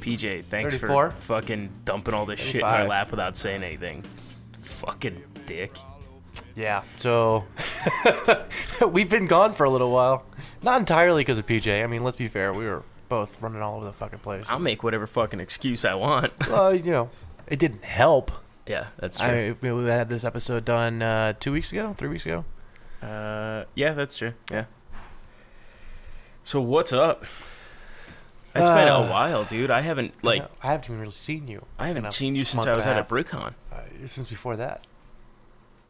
PJ, thanks 34? for fucking dumping all this shit in my lap without saying anything. Fucking dick. Yeah. So, we've been gone for a little while. Not entirely because of PJ. I mean, let's be fair. We were both running all over the fucking place. I'll make whatever fucking excuse I want. well, you know, it didn't help. yeah, that's true. I, we had this episode done uh, two weeks ago, three weeks ago. uh, yeah, that's true. Yeah. So what's up? It's been a Uh, while, dude. I haven't like know, I haven't even really seen you. I haven't seen you since I was at a. BruCON. Uh, since before that.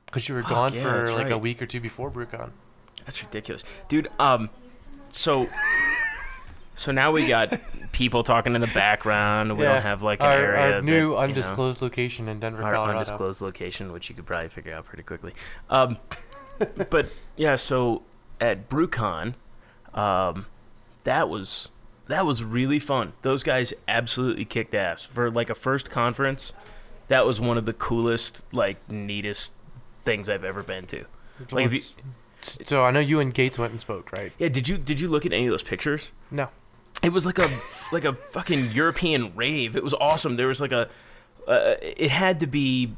Because you were gone yeah, for like a week or two before BruCON. That's ridiculous, dude. Um, so so now we got people talking in the background. We don't have like an our, area. Our new you know, undisclosed location in Denver, our Colorado. undisclosed location, which you could probably figure out pretty quickly. Um, but yeah, so at BruCON, um, that was that was really fun. Those guys absolutely kicked ass for like a first conference. That was one of the coolest, like neatest things I've ever been to. Like, you, so I know you and Gates went and spoke, right? yeah, did you did you look at any of those pictures? No. It was like a like a fucking European rave. It was awesome. There was like a uh, it had to be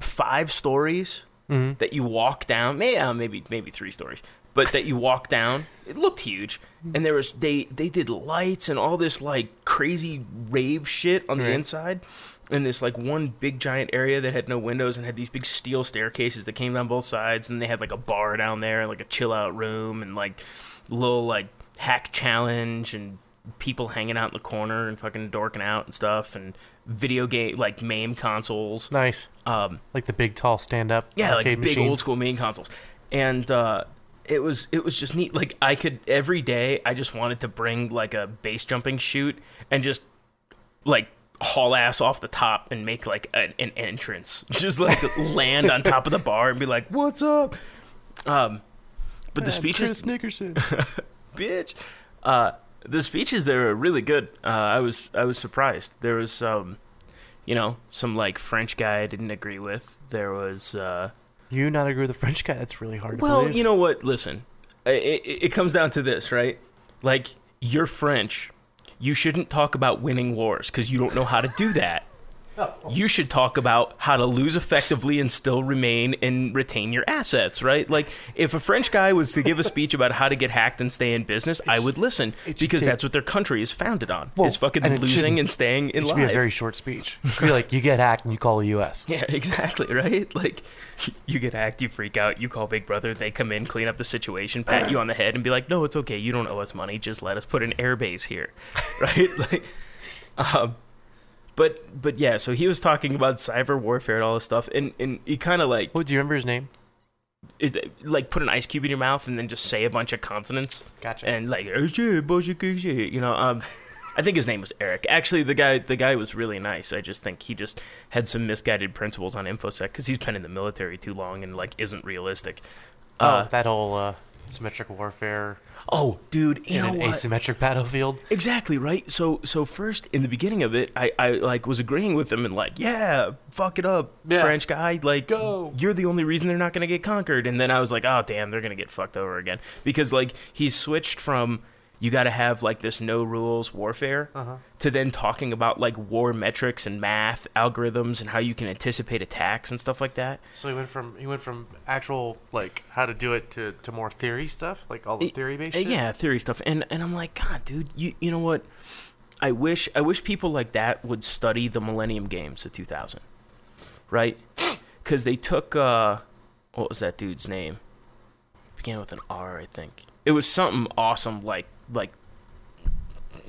five stories Mm-hmm. that you walk down. Maybe uh, maybe maybe three stories, but that you walk down. It looked huge, and there was they they did lights and all this like crazy rave shit on the Right. inside. In this like one big giant area that had no windows and had these big steel staircases that came down both sides, and they had like a bar down there, and, like a chill out room, and like little like hack challenge and people hanging out in the corner and fucking dorking out and stuff and video game like MAME consoles. Nice. Um, Like the big, tall stand-up. yeah, like big machines. old school MAME consoles, and uh, it was it was just neat. Like I could every day, I just wanted to bring like a base jumping chute and just like haul ass off the top and make like an, an entrance, just like land on top of the bar and be like, "What's up?" Um, but the speeches, Nickerson. bitch. Uh, the speeches there were really good. Uh, I was I was surprised. There was um, you know, some like French guy I didn't agree with. There was uh, you not agree with the French guy? That's really hard to well, you know what? Listen, it, it, it comes down to this, right? Like you're French. You shouldn't talk about winning wars because you don't know how to do that. You should talk about how to lose effectively and still remain and retain your assets, right? Like, if a French guy was to give a speech about how to get hacked and stay in business, I would listen because take- that's what their country is founded on: Well, is fucking and losing and staying in it should be a very short speech. It should be like, you get hacked and you call the U.S. Yeah, exactly, right? Like, you get hacked, you freak out, you call Big Brother, they come in, clean up the situation, pat you on the head, and be like, no, it's okay, you don't owe us money, just let us put an airbase here, right? like, um, but, but yeah, so he was talking about cyber warfare and all this stuff, and, and he kind of like, What, do you remember his name? is like, put an ice cube in your mouth and then just say a bunch of consonants Gotcha. and like oh, shit, bullshit, you know. Um, I think his name was Eric. Actually, the guy the guy was really nice. I just think he just had some misguided principles on infosec because he's been in the military too long and like isn't realistic. oh, Uh, that whole uh, symmetric warfare oh, dude, you in know an what? asymmetric battlefield. Exactly right. So so first in the beginning of it, I I like was agreeing with him and like yeah, fuck it up, Yeah. French guy. Like Go. you're the only reason they're not gonna get conquered. And then I was like, oh damn, they're gonna get fucked over again because like he's switched from you got to have like this no rules warfare Uh-huh. to then talking about like war metrics and math algorithms and how you can anticipate attacks and stuff like that. So he went from he went from actual like how to do it to, to more theory stuff, like all the theory based. Uh, shit? Yeah, theory stuff. And and I'm like, God, dude, you you know what? I wish I wish people like that would study the Millennium Games of 2000. right? Because they took uh, what was that dude's name? Began with an R, I think. It was something awesome, like like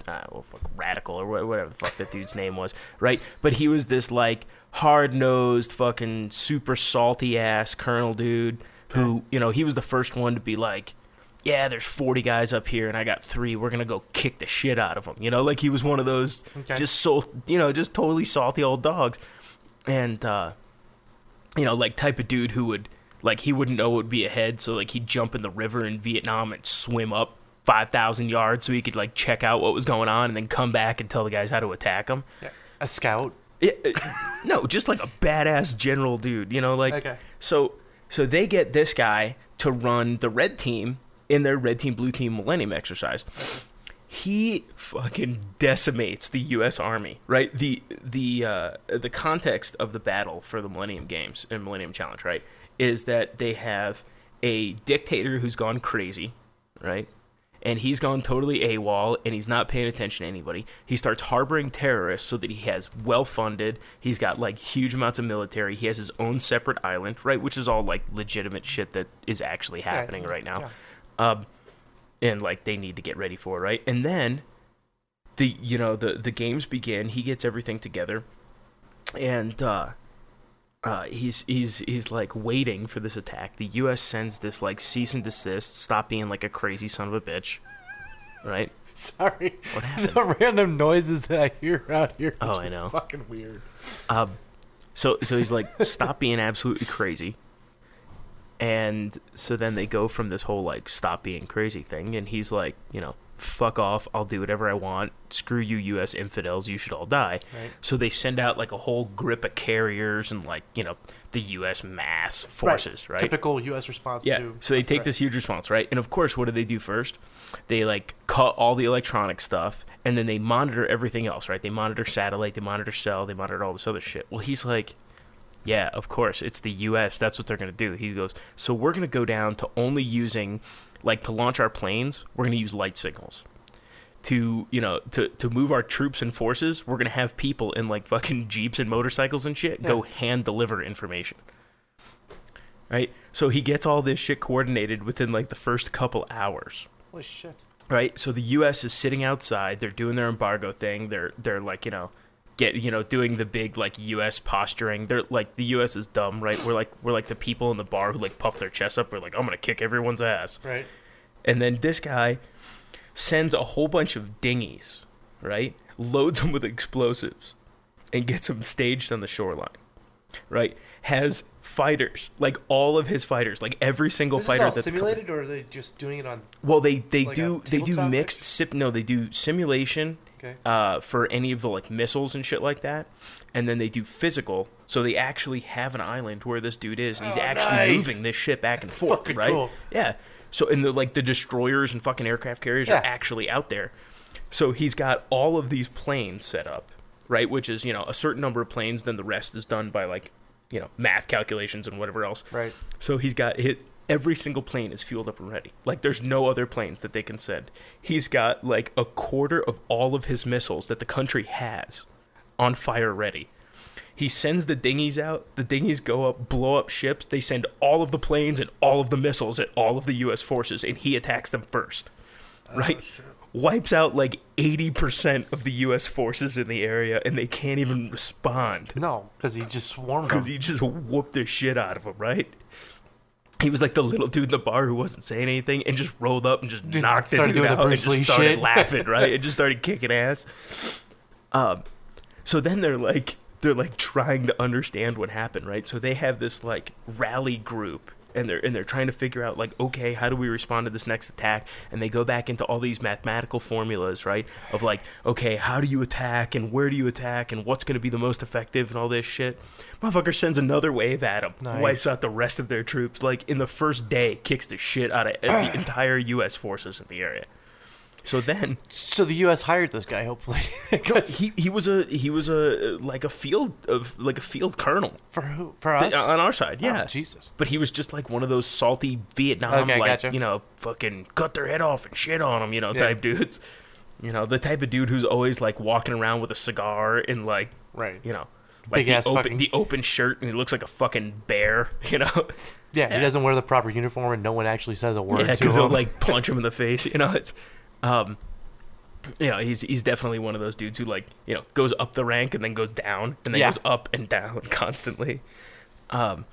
uh, well, fuck, radical or whatever the fuck that dude's name was, right? But he was this like hard nosed, fucking super salty ass colonel dude who, you know, he was the first one to be like, yeah, there's 40 guys up here and I got three. We're going to go kick the shit out of them. You know, like he was one of those Okay. just so, you know, just totally salty old dogs. And, uh, you know, like type of dude who would, like, he wouldn't know what would be ahead. So, like, he'd jump in the river in Vietnam and swim up 5,000 yards so he could, like, check out what was going on and then come back and tell the guys how to attack him. Yeah. A scout. Yeah, uh, no, just like a badass general dude, you know, like Okay. so so they get this guy to run the red team in their red team blue team millennium exercise. He fucking decimates the US army, right? The the uh the context of the battle for the Millennium Games and Millennium Challenge, right, is that they have a dictator who's gone crazy, right? And he's gone totally AWOL and he's not paying attention to anybody. He starts harboring terrorists so that he has well funded, he's got like huge amounts of military, he has his own separate island, right? Which is all like legitimate shit that is actually happening right now. Um and like they need to get ready for, right? And then the you know, the the games begin, he gets everything together and uh uh, he's he's he's like waiting for this attack. The U.S. sends this like cease and desist, stop being like a crazy son of a bitch, right? Sorry. What happened? The random noises that I hear around here. are Oh, I know. Fucking weird. Um, so so he's like, stop being absolutely crazy, and so then they go from this whole like stop being crazy thing, and he's like, you know, fuck off, I'll do whatever I want. Screw you, U.S. infidels, you should all die. Right. So they send out like a whole grip of carriers and like you know the U.S. mass forces, right? Typical U.S. response Yeah. to. So they take threat. this huge response, right? And of course, what do they do first? They like cut all the electronic stuff, and then they monitor everything else, right? They monitor satellite, they monitor cell, they monitor all this other shit. Well, he's like, yeah, of course, it's the U.S. That's what they're gonna do. He goes, so we're gonna go down to only using, like, to launch our planes, we're gonna use light signals. To you know, to to move our troops and forces, we're gonna have people in like fucking jeeps and motorcycles and shit go hand deliver information right? So he gets all this shit coordinated within like the first couple hours, Holy shit. right? So the U.S. is sitting outside, they're doing their embargo thing, they're they're like you know, get you know doing the big like U.S. posturing. They're like the U.S. is dumb, right? We're like we're like the people in the bar who like puff their chest up. We're like I'm gonna kick everyone's ass, Right. and then this guy sends a whole bunch of dinghies, right? Loads them with explosives and gets them staged on the shoreline, right? Has fighters, like all of his fighters, like every single This is fighter all that the simulated, or are they just doing it on? well, they they Like do they do mixed sim. No, they do simulation Okay. uh, for any of the like missiles and shit like that, and then they do physical. So they actually have an island where this dude is, and he's Oh, actually nice. moving this shit back and forth, right? cool. Yeah. So and the like the destroyers and fucking aircraft carriers Yeah. are actually out there. So he's got all of these planes set up, right? Which is you know a certain number of planes. Then the rest is done by like you know math calculations and whatever else. Right. So he's got hit every single plane is fueled up and ready. Like there's no other planes that they can send. He's got like a quarter of all of his missiles that the country has on fire ready. He sends the dinghies out. The dinghies go up, blow up ships. They send all of the planes and all of the missiles at all of the U.S. forces, and he attacks them first. Right? Wipes out like 80% of the U.S. forces in the area, and they can't even respond No, because he just swarmed because them. he just whooped the shit out of them, right? He was like the little dude in the bar who wasn't saying anything and just rolled up and just Dude, knocked the started dude doing the out and Bruce just Lee started shit. laughing, right? and just started kicking ass. Um, so then they're like they're like trying to understand what happened, right? So they have this like rally group and they're and they're trying to figure out like okay how do we respond to this next attack? And they go back into all these mathematical formulas right? Of like okay how do you attack and where do you attack and what's going to be the most effective and all this shit? Motherfucker sends another wave at them Nice. wipes out the rest of their troops like in the first day kicks the shit out of the entire us forces in the area so then So the U.S. hired this guy, hopefully. he, he was a he was a like a field of like a field colonel for who? For us? Uh, on our side Oh, yeah Jesus. but he was just like one of those salty Vietnam, Okay, like gotcha. you know, fucking cut their head off and shit on them, you know, Yeah. type dudes. You know, the type of dude who's always like walking around with a cigar and like, Right. you know, like the open fucking- the open shirt and he looks like a fucking bear, you know? Yeah, he doesn't wear the proper uniform, and no one actually says a word yeah, to because he'll like punch him in the face, you know. It's, um, you know, he's he's definitely one of those dudes who like you know goes up the rank and then goes down and then Yeah. goes up and down constantly. Um,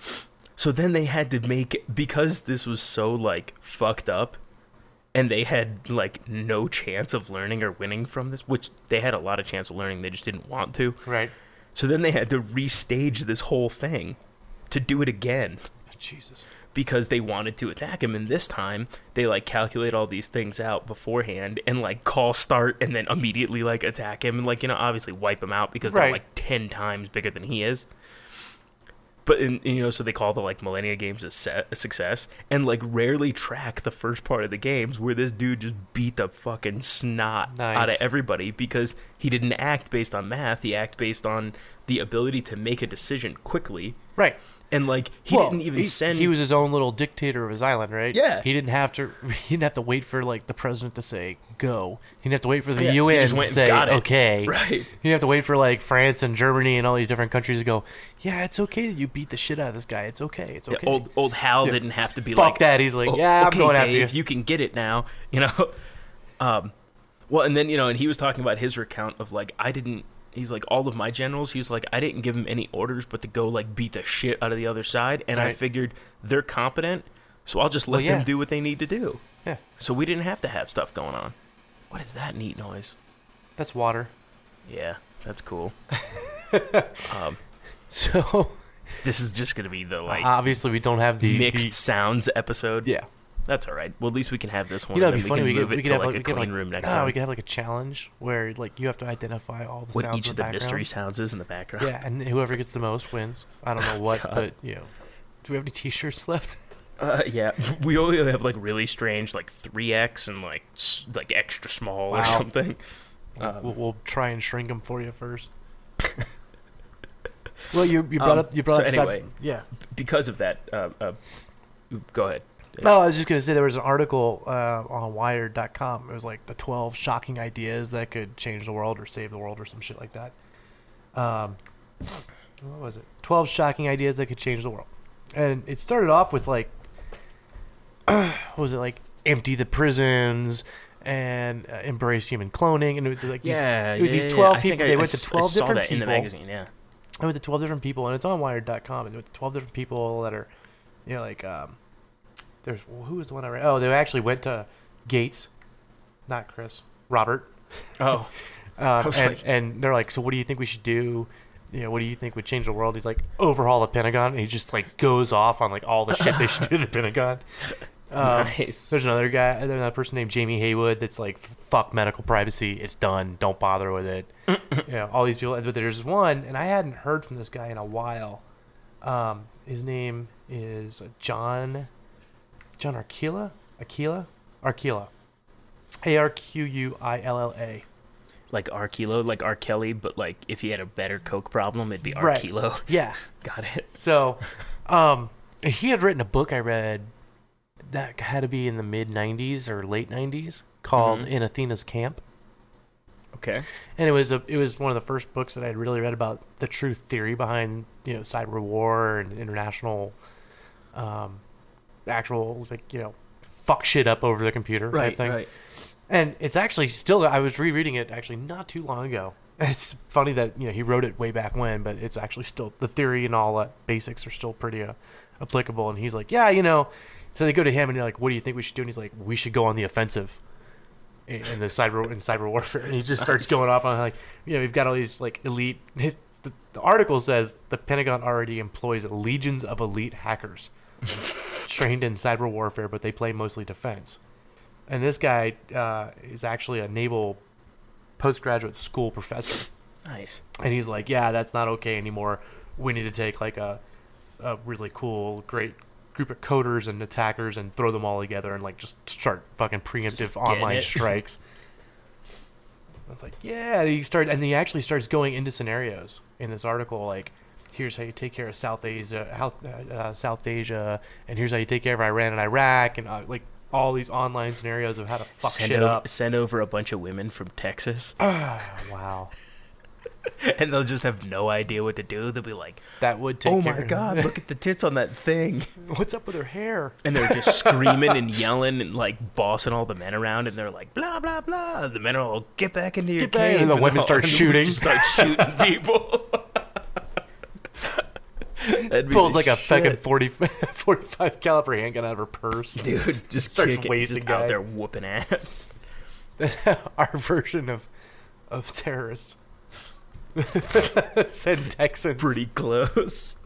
so then they had to make because this was so like fucked up, and they had like no chance of learning or winning from this, which they had a lot of chance of learning, they just didn't want to. right. So then they had to restage this whole thing to do it again Jesus. Because they wanted to attack him. And this time they like calculate all these things out beforehand and like call start and then immediately like attack him and like you know obviously wipe him out because they're like 10 times bigger than he is. But in, you know so they call the like millennia games a, set, a success and like rarely track the first part of the games where this dude just beat the fucking snot Nice. out of everybody because he didn't act based on math. He acted based on the ability to make a decision quickly. Right. And like he Well, didn't even he, send He was his own little dictator of his island, right? Yeah. He didn't have to. He didn't have to wait for like the president to say go. He didn't have to wait for the Yeah, UN to say got it. okay. Right. He didn't have to wait for like France and Germany and all these different countries to go. Yeah, it's okay that you beat the shit out of this guy. It's okay. It's Yeah, okay. old old Hal Yeah, didn't have to be like Fuck like that. He's like, "Oh, yeah, okay, I'm going Dave, after you. you can get it now, you know. Um, well, and then you know, and he was talking about his recount of like I didn't. He's like all of my generals. He's like I didn't give him any orders, but to go like beat the shit out of the other side, and I figured they're competent, so I'll just let Well, yeah. them do what they need to do. Yeah, So we didn't have to have stuff going on. What is that neat noise? that's water. Yeah, that's cool. um, So this is just gonna be the like obviously we don't have the mixed the- sounds episode. yeah. That's all right. Well, at least we can have this one. You know, it'd be then funny. We can could, move we it could to have like like a clean like, room next no, time. we could have like a challenge where like you have to identify all the what sounds each of the mystery sounds is in the background. Yeah, and whoever gets the most wins. I don't know what, but you know. Do we have any T-shirts left? Uh, yeah. We only have like really strange, like three X and like s- like extra small Wow. or something. Um, we'll, we'll try and shrink them for you first. well, you you brought Um, up you brought so up side- anyway. yeah. Because of that, uh, uh, go ahead. No, I was just gonna say there was an article uh, on Wired.com. It was like the 12 shocking ideas that could change the world or save the world or some shit like that. Um, what was it? 12 shocking ideas that could change the world, and it started off with like, what was it like? Empty the prisons and uh, embrace human cloning, and it was like these, Yeah, it was yeah, these 12 I think people. I- they I went to 12 saw different that in people. the magazine. Yeah. I went to 12 different people, and it's on Wired.com. And with 12 different people that are, you know, like, um, there's, who was the one I read? Oh, they actually went to Gates, not Chris, Robert. Oh, Um, and, like- and they're like, so what do you think we should do? You know, what do you think would change the world? He's like, overhaul the Pentagon. And he just, like, goes off on, like, all the shit they should do to the Pentagon. Um, nice. There's another guy, there's another person named Jamie Heywood that's like, fuck medical privacy. It's done. Don't bother with it. you know, all these people. But there's one, and I hadn't heard from this guy in a while. Um, his name is John, John Arquilla? Aquila? Arquilla. A R Q U I L L A. Like R Kilo, like R Kelly, but like if he had a better coke problem, it'd be Right. Yeah. Got it. So, um, he had written a book I read that had to be in the mid 90s or late 90s called Mhm. In Athena's Camp. Okay. and it was a it was one of the first books that I had really read about the true theory behind you know cyber war and international, um, actual like you know, fuck shit up over the computer type Right. thing. Right. And it's actually still I was rereading it actually not too long ago. It's funny that you know he wrote it way back when, but it's actually still the theory and all that basics are still pretty uh, applicable. And he's like, yeah, you know. So they go to him and they're like, what do you think we should do? And he's like, we should go on the offensive in, the cyber in cyber warfare. And he just starts going off on like, you know, we've got all these like elite. The, the article says the Pentagon already employs legions of elite hackers trained in cyber warfare, but they play mostly defense. And this guy uh, is actually a naval postgraduate school professor, Nice. and he's like, "Yeah, that's not okay anymore. We need to take like a a really cool, great group of coders and attackers and throw them all together and like just start fucking preemptive online strikes." I was like, "Yeah." He started, and he actually starts going into scenarios in this article, like. Here's how you take care of South Asia, how, uh, uh, South Asia, and here's how you take care of Iran and Iraq, and uh, like all these online scenarios of how to fuck send, shit o- up. send over a bunch of women from Texas. Ah, wow. and they'll just have no idea what to do. They'll be like, That would take. "Oh my god, look at the tits on that thing!" what's up with her hair? And they're just screaming and yelling and like bossing all the men around, and they're like, "Blah blah blah." The men are all, "Get back into your Get back," cave," and the women all- start and the shooting. start shooting people. Pulls like a shit. fucking 40, 45 caliber handgun out of her purse. dude. Just Starts kicking, wasting just out there whooping ass. Our version of of terrorists. Send Texans. pretty close.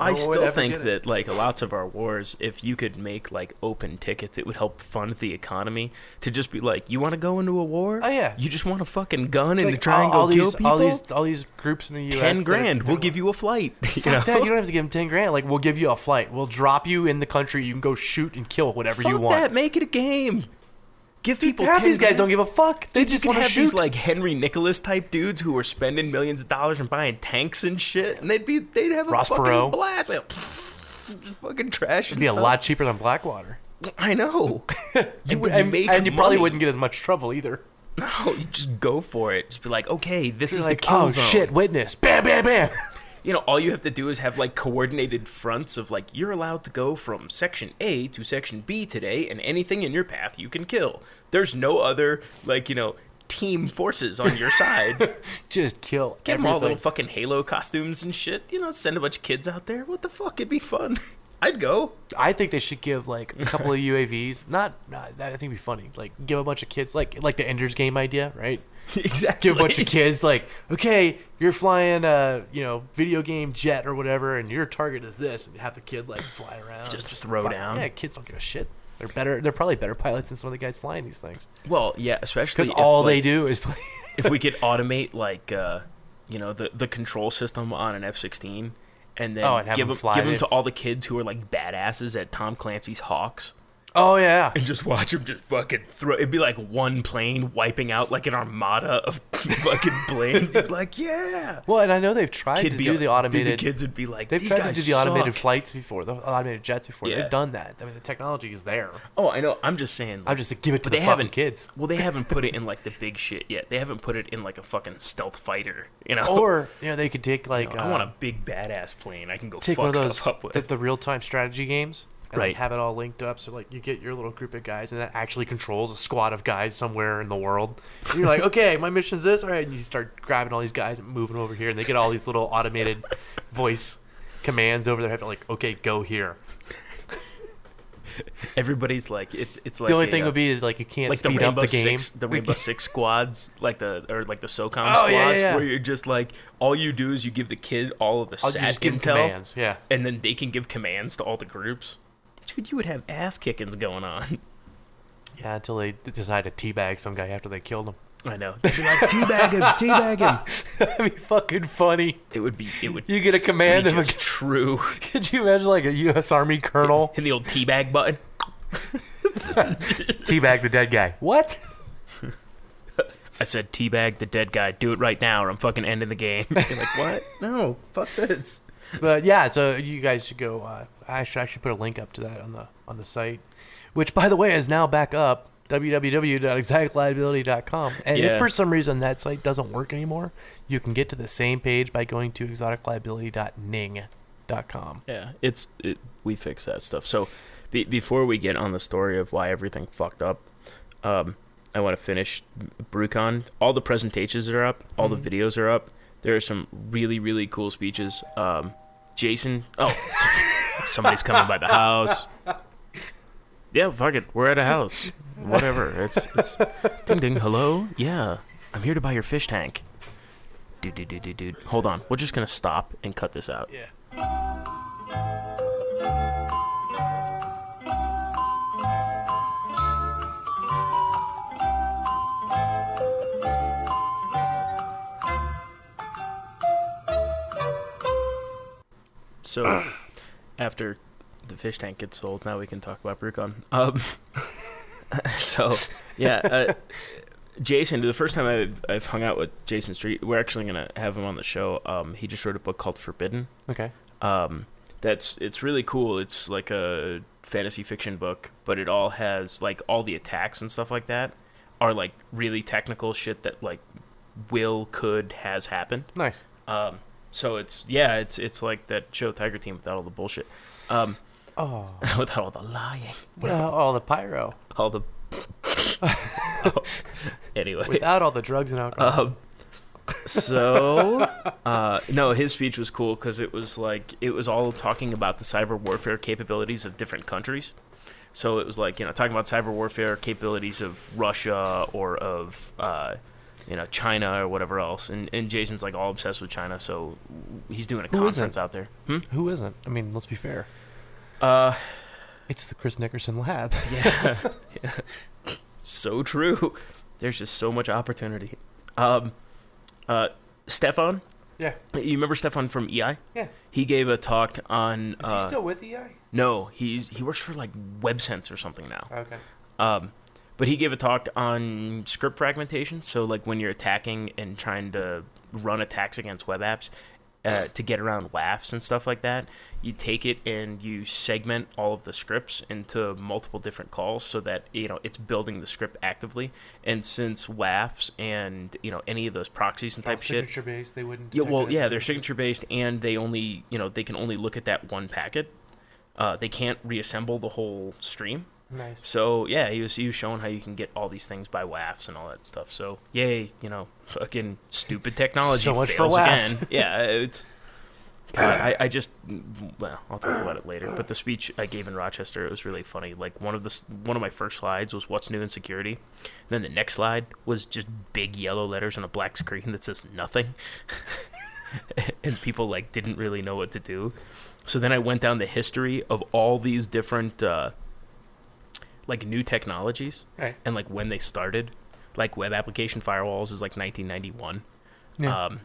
I No one would still think that like lots of our wars, if you could make like open tickets, it would help fund the economy. To just be like, you want to go into a war? Oh, yeah. You just want a fucking gun It's and like try and go all, all kill these, people. All these, all these groups in the U.S. Ten grand, we'll give you a flight. You Fuck know, that, you don't have to give them ten grand. Like we'll give you a flight. We'll drop you in the country. You can go shoot and kill whatever Fuck you want. that. Make it a game. Give people. Half 10 these guys grand. don't give a fuck. They Dude, you just can want to have shoot. these like Henry Nicholas type dudes who are spending millions of dollars and buying tanks and shit, and they'd be they'd have a Ross fucking Perot. blast. Like, fucking trash. It'd be a lot cheaper than Blackwater. I know. You and, would and, make and you probably wouldn't get as much trouble either. No, you just go for it. Just be like, okay, this You're is like, the kill oh zone. shit, witness, bam, bam, bam. You know, all you have to do is have like coordinated fronts of like you're allowed to go from section A to section B today, and anything in your path you can kill. There's no other like you know team forces on your side. Just kill Get them all little fucking Halo costumes and shit. You know, send a bunch of kids out there. What the fuck? It'd be fun. I'd go. I think they should give like a couple of UAVs. Not, not that I think it'd be funny. Like give a bunch of kids like like the Ender's Game idea, right? exactly. Give a bunch of kids like, okay, you're flying a you know video game jet or whatever, and your target is this, and have the kid like fly around, Just throw Fuck, down. Yeah, kids don't give a shit. They're better. They're probably better pilots than some of the guys flying these things Well, yeah, especially because all they do is play. if we could automate like uh, you know the the control system on an F sixteen, and then Oh, and have give them them fly give them to all the kids who are like badasses at Tom Clancy's HAWX, oh yeah, and just watch them just fucking throw. It'd be like one plane wiping out like an armada of fucking planes. You'd be like, yeah. well, and I know they've tried Kid to do the automated. the kids would be like, They've these tried guys to do the automated suck. flights before, the automated jets before. Yeah. They've done that. I mean, the technology is there. Oh, I know. I'm just saying. I'm just like, give it to But the they fucking haven't kids. Well, they haven't put it in like the big shit yet. They haven't put it in like a fucking stealth fighter. You know. Or you know, they could take like I want uh, a big badass plane I can go take fuck one of those stuff up with. the, the real time strategy games. And like, Right. have it all linked up, so like you get your little group of guys, and that actually controls a squad of guys somewhere in the world. And you're like, okay, my mission's this, all right, and you start grabbing all these guys and moving over here, and they get all these little automated voice commands over their head, like, okay, go here. Everybody's like, it's it's like the only a, thing uh, would be is like you can't like the speed up the game. Six, the Rainbow Six squads, like the or like the SOCOM Oh, squads, yeah, yeah, where you're just like, all you do is you give the kid all of the I'll sat just give 'em intel, commands. Yeah. and then they can give commands to all the groups. Dude, you would have ass kickings going on. Yeah, until they decide to teabag some guy after they killed him. I know. They'd be like, teabag him, teabag him. That'd be fucking funny. It would be, it would You get a command of a. true. Could you imagine like a U.S. Army colonel And the old teabag button. teabag the dead guy? What? I said, teabag the dead guy. Do it right now, or I'm fucking ending the game. You're like, what? No, fuck this. But yeah, so you guys should go. Uh, I should actually put a link up to that on the on the site, which by the way is now back up www.exoticliability.com. And Yeah. if for some reason that site doesn't work anymore, you can get to the same page by going to exoticliability.ning.com. Yeah, it's it, we fix that stuff. So, be, before we get on the story of why everything fucked up, um, I want to finish BruCON. All the presentations are up. All Mhm. the videos are up. There are some really really cool speeches. Um, Jayson. Oh, somebody's coming by the house. Yeah, fuck it. We're at a house. Whatever. It's it's ding ding. Hello. Yeah, I'm here to buy your fish tank. Dude, dude, dude, dude, dude. Hold on. We're just gonna stop and cut this out. Yeah. So, after the fish tank gets sold, now we can talk about BruCON. Um, so, yeah, uh, Jayson. The first time I've, I've hung out with Jayson Street, we're actually gonna have him on the show. Um, he just wrote a book called Forbidden. Okay. Um, that's it's really cool. It's like a fantasy fiction book, but it all has like all the attacks and stuff like that are like really technical shit that like will, could, has happened. Nice. Um, so it's yeah, it's it's like that show Tiger Team without all the bullshit, um, Oh. without all the lying, Well, all the pyro. all the. Oh, Anyway, Without all the drugs and alcohol. um, so uh, no, his speech was cool because it was like it was all talking about the cyber warfare capabilities of different countries. So it was like you know talking about cyber warfare capabilities of Russia or of uh, you know China or whatever else. And, and Jayson's like all obsessed with China, so he's doing a Who isn't? conference out there. Hmm? Who isn't? I mean, let's be fair. Uh, It's the Chris Nickerson lab. yeah, yeah. so true. There's just so much opportunity. Um, uh, Stefan, Yeah. you remember Stefan from EI? Yeah. He gave a talk on. Is uh, he still with EI? No, he's he works for like WebSense or something now. Okay. Um, but he gave a talk on script fragmentation. So like when you're attacking and trying to run attacks against web apps uh, to get around WAFs and stuff like that, you take it and you segment all of the scripts into multiple different calls so that you know it's building the script actively. And since WAFs and you know any of those proxies and type shit, signature based, they wouldn't. yeah, well, yeah, they're signature based, and they only, you know, they can only look at that one packet. Uh, they can't reassemble the whole stream. Nice. So yeah, he was he was showing how you can get all these things by WAFs and all that stuff. So yay, you know, fucking stupid technology So much for fails WAFs. again. Yeah, it's. God, I, I just well, I'll talk about it later. But the speech I gave in Rochester, it was really funny. Like one of the one of my first slides was what's new in security, and then the next slide was just big yellow letters on a black screen that says nothing, and people like didn't really know what to do. So then I went down the history of all these different uh, like new technologies Right. and like when they started. Like web application firewalls is like 1991. Yeah. Um,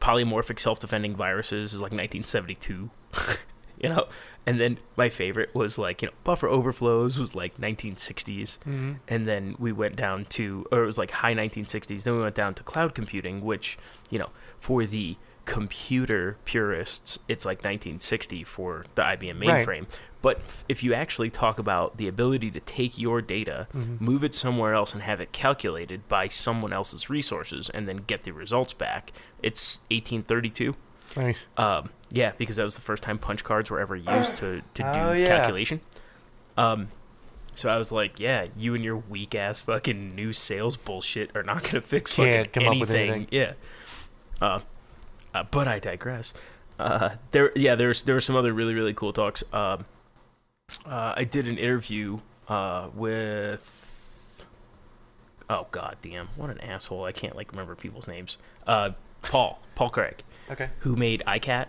polymorphic self-defending viruses is like 1972. you know, and then my favorite was like you know buffer overflows was like 1960s, mm-hmm. and then we went down to or it was like high 1960s. Then we went down to cloud computing, which you know for the computer purists, it's like 1960 for the IBM Right. mainframe. But if you actually talk about the ability to take your data, Mhm. move it somewhere else, and have it calculated by someone else's resources, and then get the results back, it's 1832. Nice. Um, yeah, because that was the first time punch cards were ever used to, to do Oh, yeah. calculation. Um, so I was like, yeah, you and your weak ass fucking new sales bullshit are not gonna fix Can't fucking come up with anything. anything. Yeah. Uh, uh, but I digress. Uh, there, yeah, there's there were some other really really cool talks. Um, uh, I did an interview uh, with. Oh god damn! What an asshole! I can't like remember people's names. Uh, Paul Paul Craig Okay. who made iKAT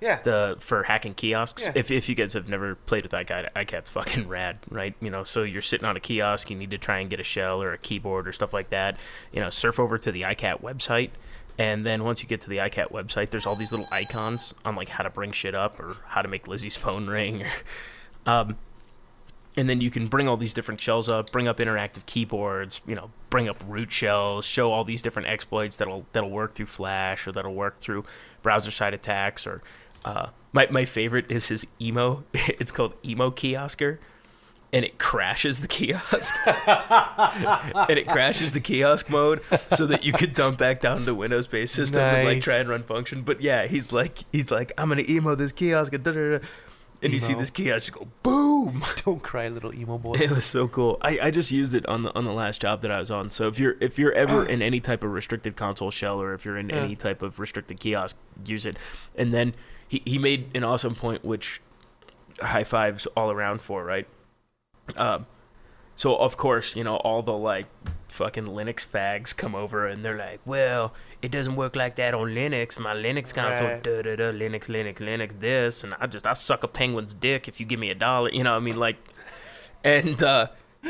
Yeah. the for hacking kiosks. Yeah. If if you guys have never played with iKAT, iKAT's fucking rad, right? You know, so you're sitting on a kiosk, you need to try and get a shell or a keyboard or stuff like that. You know, surf over to the iKAT website, and then once you get to the iKAT website, there's all these little icons on like how to bring shit up or how to make Lizzie's phone ring, um, and then you can bring all these different shells up, bring up interactive keyboards, you know, bring up root shells, show all these different exploits that'll that'll work through Flash or that'll work through browser side attacks or uh, my my favorite is his emo. It's called emo kiosker, and it crashes the kiosk, and it crashes the kiosk mode so that you could dump back down the Windows based system and like try and run function. But yeah, he's like he's like I'm gonna emo this kiosk, and, da-da-da." and you see this kiosk go boom. Don't cry, little emo boy. It was so cool. I, I just used it on the on the last job that I was on. So if you're if you're ever in any type of restricted console shell or if you're in Yeah. any type of restricted kiosk, use it. And then he, he made an awesome point which high fives all around for, right? Um so of course, you know, all the like fucking Linux fags come over and they're like, Well, it doesn't work like that on Linux. My Linux console Right. da da da Linux, Linux, Linux this and I just I suck a penguin's dick if you give me a dollar you know, I mean like and uh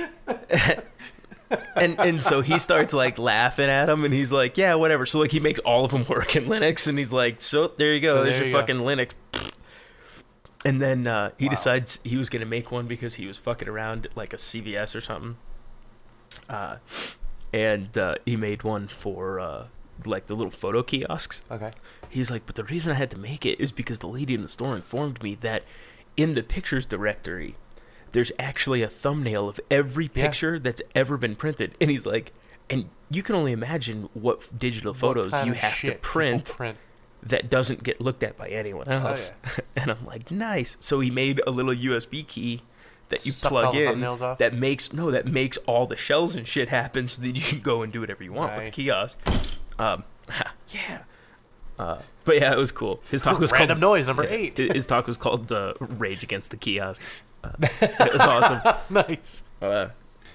and and so he starts like laughing at him and he's like yeah whatever so like he makes all of them work in linux and he's like so there you go So there's there your you go. fucking linux and then uh, he Wow. decides he was gonna make one because he was fucking around at, like a cvs or something uh, and uh, he made one for uh, like the little photo kiosks Okay. He's like, but the reason I had to make it is because the lady in the store informed me that in the pictures directory, there's actually a thumbnail of every Yeah. picture that's ever been printed. And he's like, and you can only imagine what digital photos you have to print print. That doesn't get looked at by anyone else. and I'm like, nice. So he made a little USB key that you Sucked all plug in that makes no that makes all the shells and shit happen so that you can go and do whatever you want with the kiosk. Um, yeah. Uh, but yeah, it was cool. His talk was Random called noise number yeah, eight. His talk was called uh, "Rage Against the Kiosk." Uh, it was awesome. nice. Uh,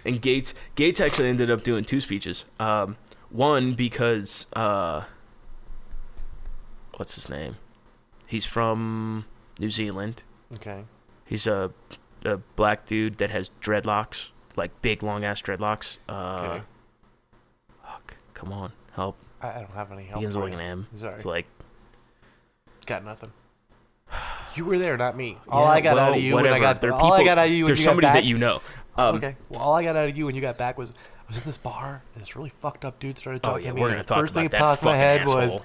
and Gates Gates actually ended up doing two speeches. Um, one because uh, what's his name? He's from New Zealand. Okay. He's a, a black dude that has dreadlocks, like big long ass dreadlocks. Uh, Okay. fuck, come on, help. I, I don't have any help. Begins with like an M. Sorry. It's like Got nothing. You were there, not me. All yeah, I got out of you whatever. when I got There are all I people- got out of you when There's you somebody got back. that you know. Um, okay. Well, all I got out of you when you got back was I was in this bar and this really fucked up dude started Oh talking yeah, to me. we're gonna talk first thing about that that popped my head asshole. was,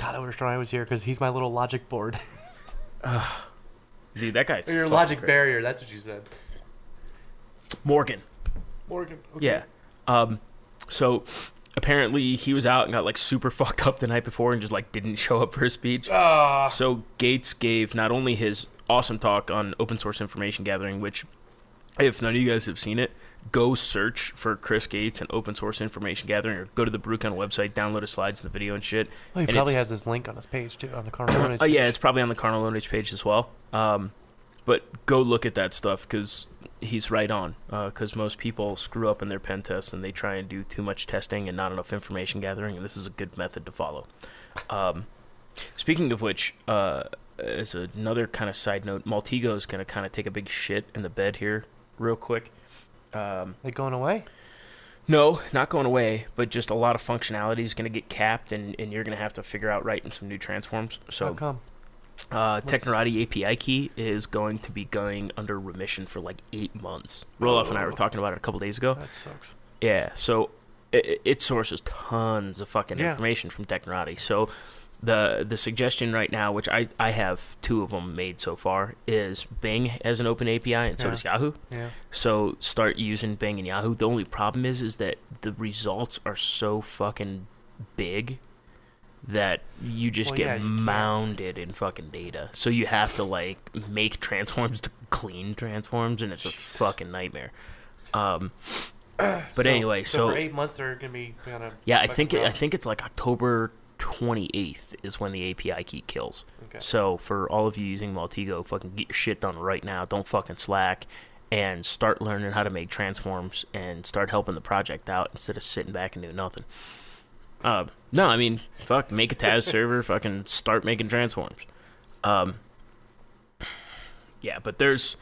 God, I wish Ryan was here because he's my little logic board. Dude, that guy's Your logic great. barrier. That's what you said. Morgan. Morgan. Yeah. Um, so apparently he was out and got like super fucked up the night before and just like didn't show up for his speech. Ah. So Gates gave not only his awesome talk on open source information gathering, which if none of you guys have seen it, go search for Chris Gates and open source information gathering, or go to the BruCON website, download his slides and the video and shit. Oh, he and probably has this link on his page too, on the Carmen. Oh yeah, it's probably on the Carnal Ownage page as well. Um, but go look at that stuff because he's right on. Because most people screw up in their pen tests and they try and do too much testing and not enough information gathering, and this is a good method to follow. Um, speaking of which, uh, as another kind of side note, Maltego is going to kind of take a big shit in the bed here, real quick. Um, they going away. no, not going away, but just a lot of functionality is going to get capped, and, and you're going to have to figure out writing some new transforms. So How come? uh, Technorati API key is going to be going under remission for like eight months. Roelof and I were Oh. talking about it a couple days ago. That sucks. Yeah, so it, it sources tons of fucking Yeah. information from Technorati. So the the suggestion right now, which I, I have two of them made so far, is Bing has an open API and so Yeah. does Yahoo. Yeah. So start using Bing and Yahoo. The only problem is is that the results are so fucking big that you just Well, get yeah, you can't. mounded in fucking data. So you have to like make transforms to clean transforms and it's a fucking nightmare. Um but So- anyway, so, so, for eight months they're gonna be kind of. yeah, I think it, I think it's like October 28th is when the API key kills. Okay. So for all of you using Maltego, fucking get your shit done right now. Don't fucking slack and start learning how to make transforms and start helping the project out instead of sitting back and doing nothing. Uh, no, I mean, fuck, make a Taz server, fucking start making transforms. Um, yeah, but there's.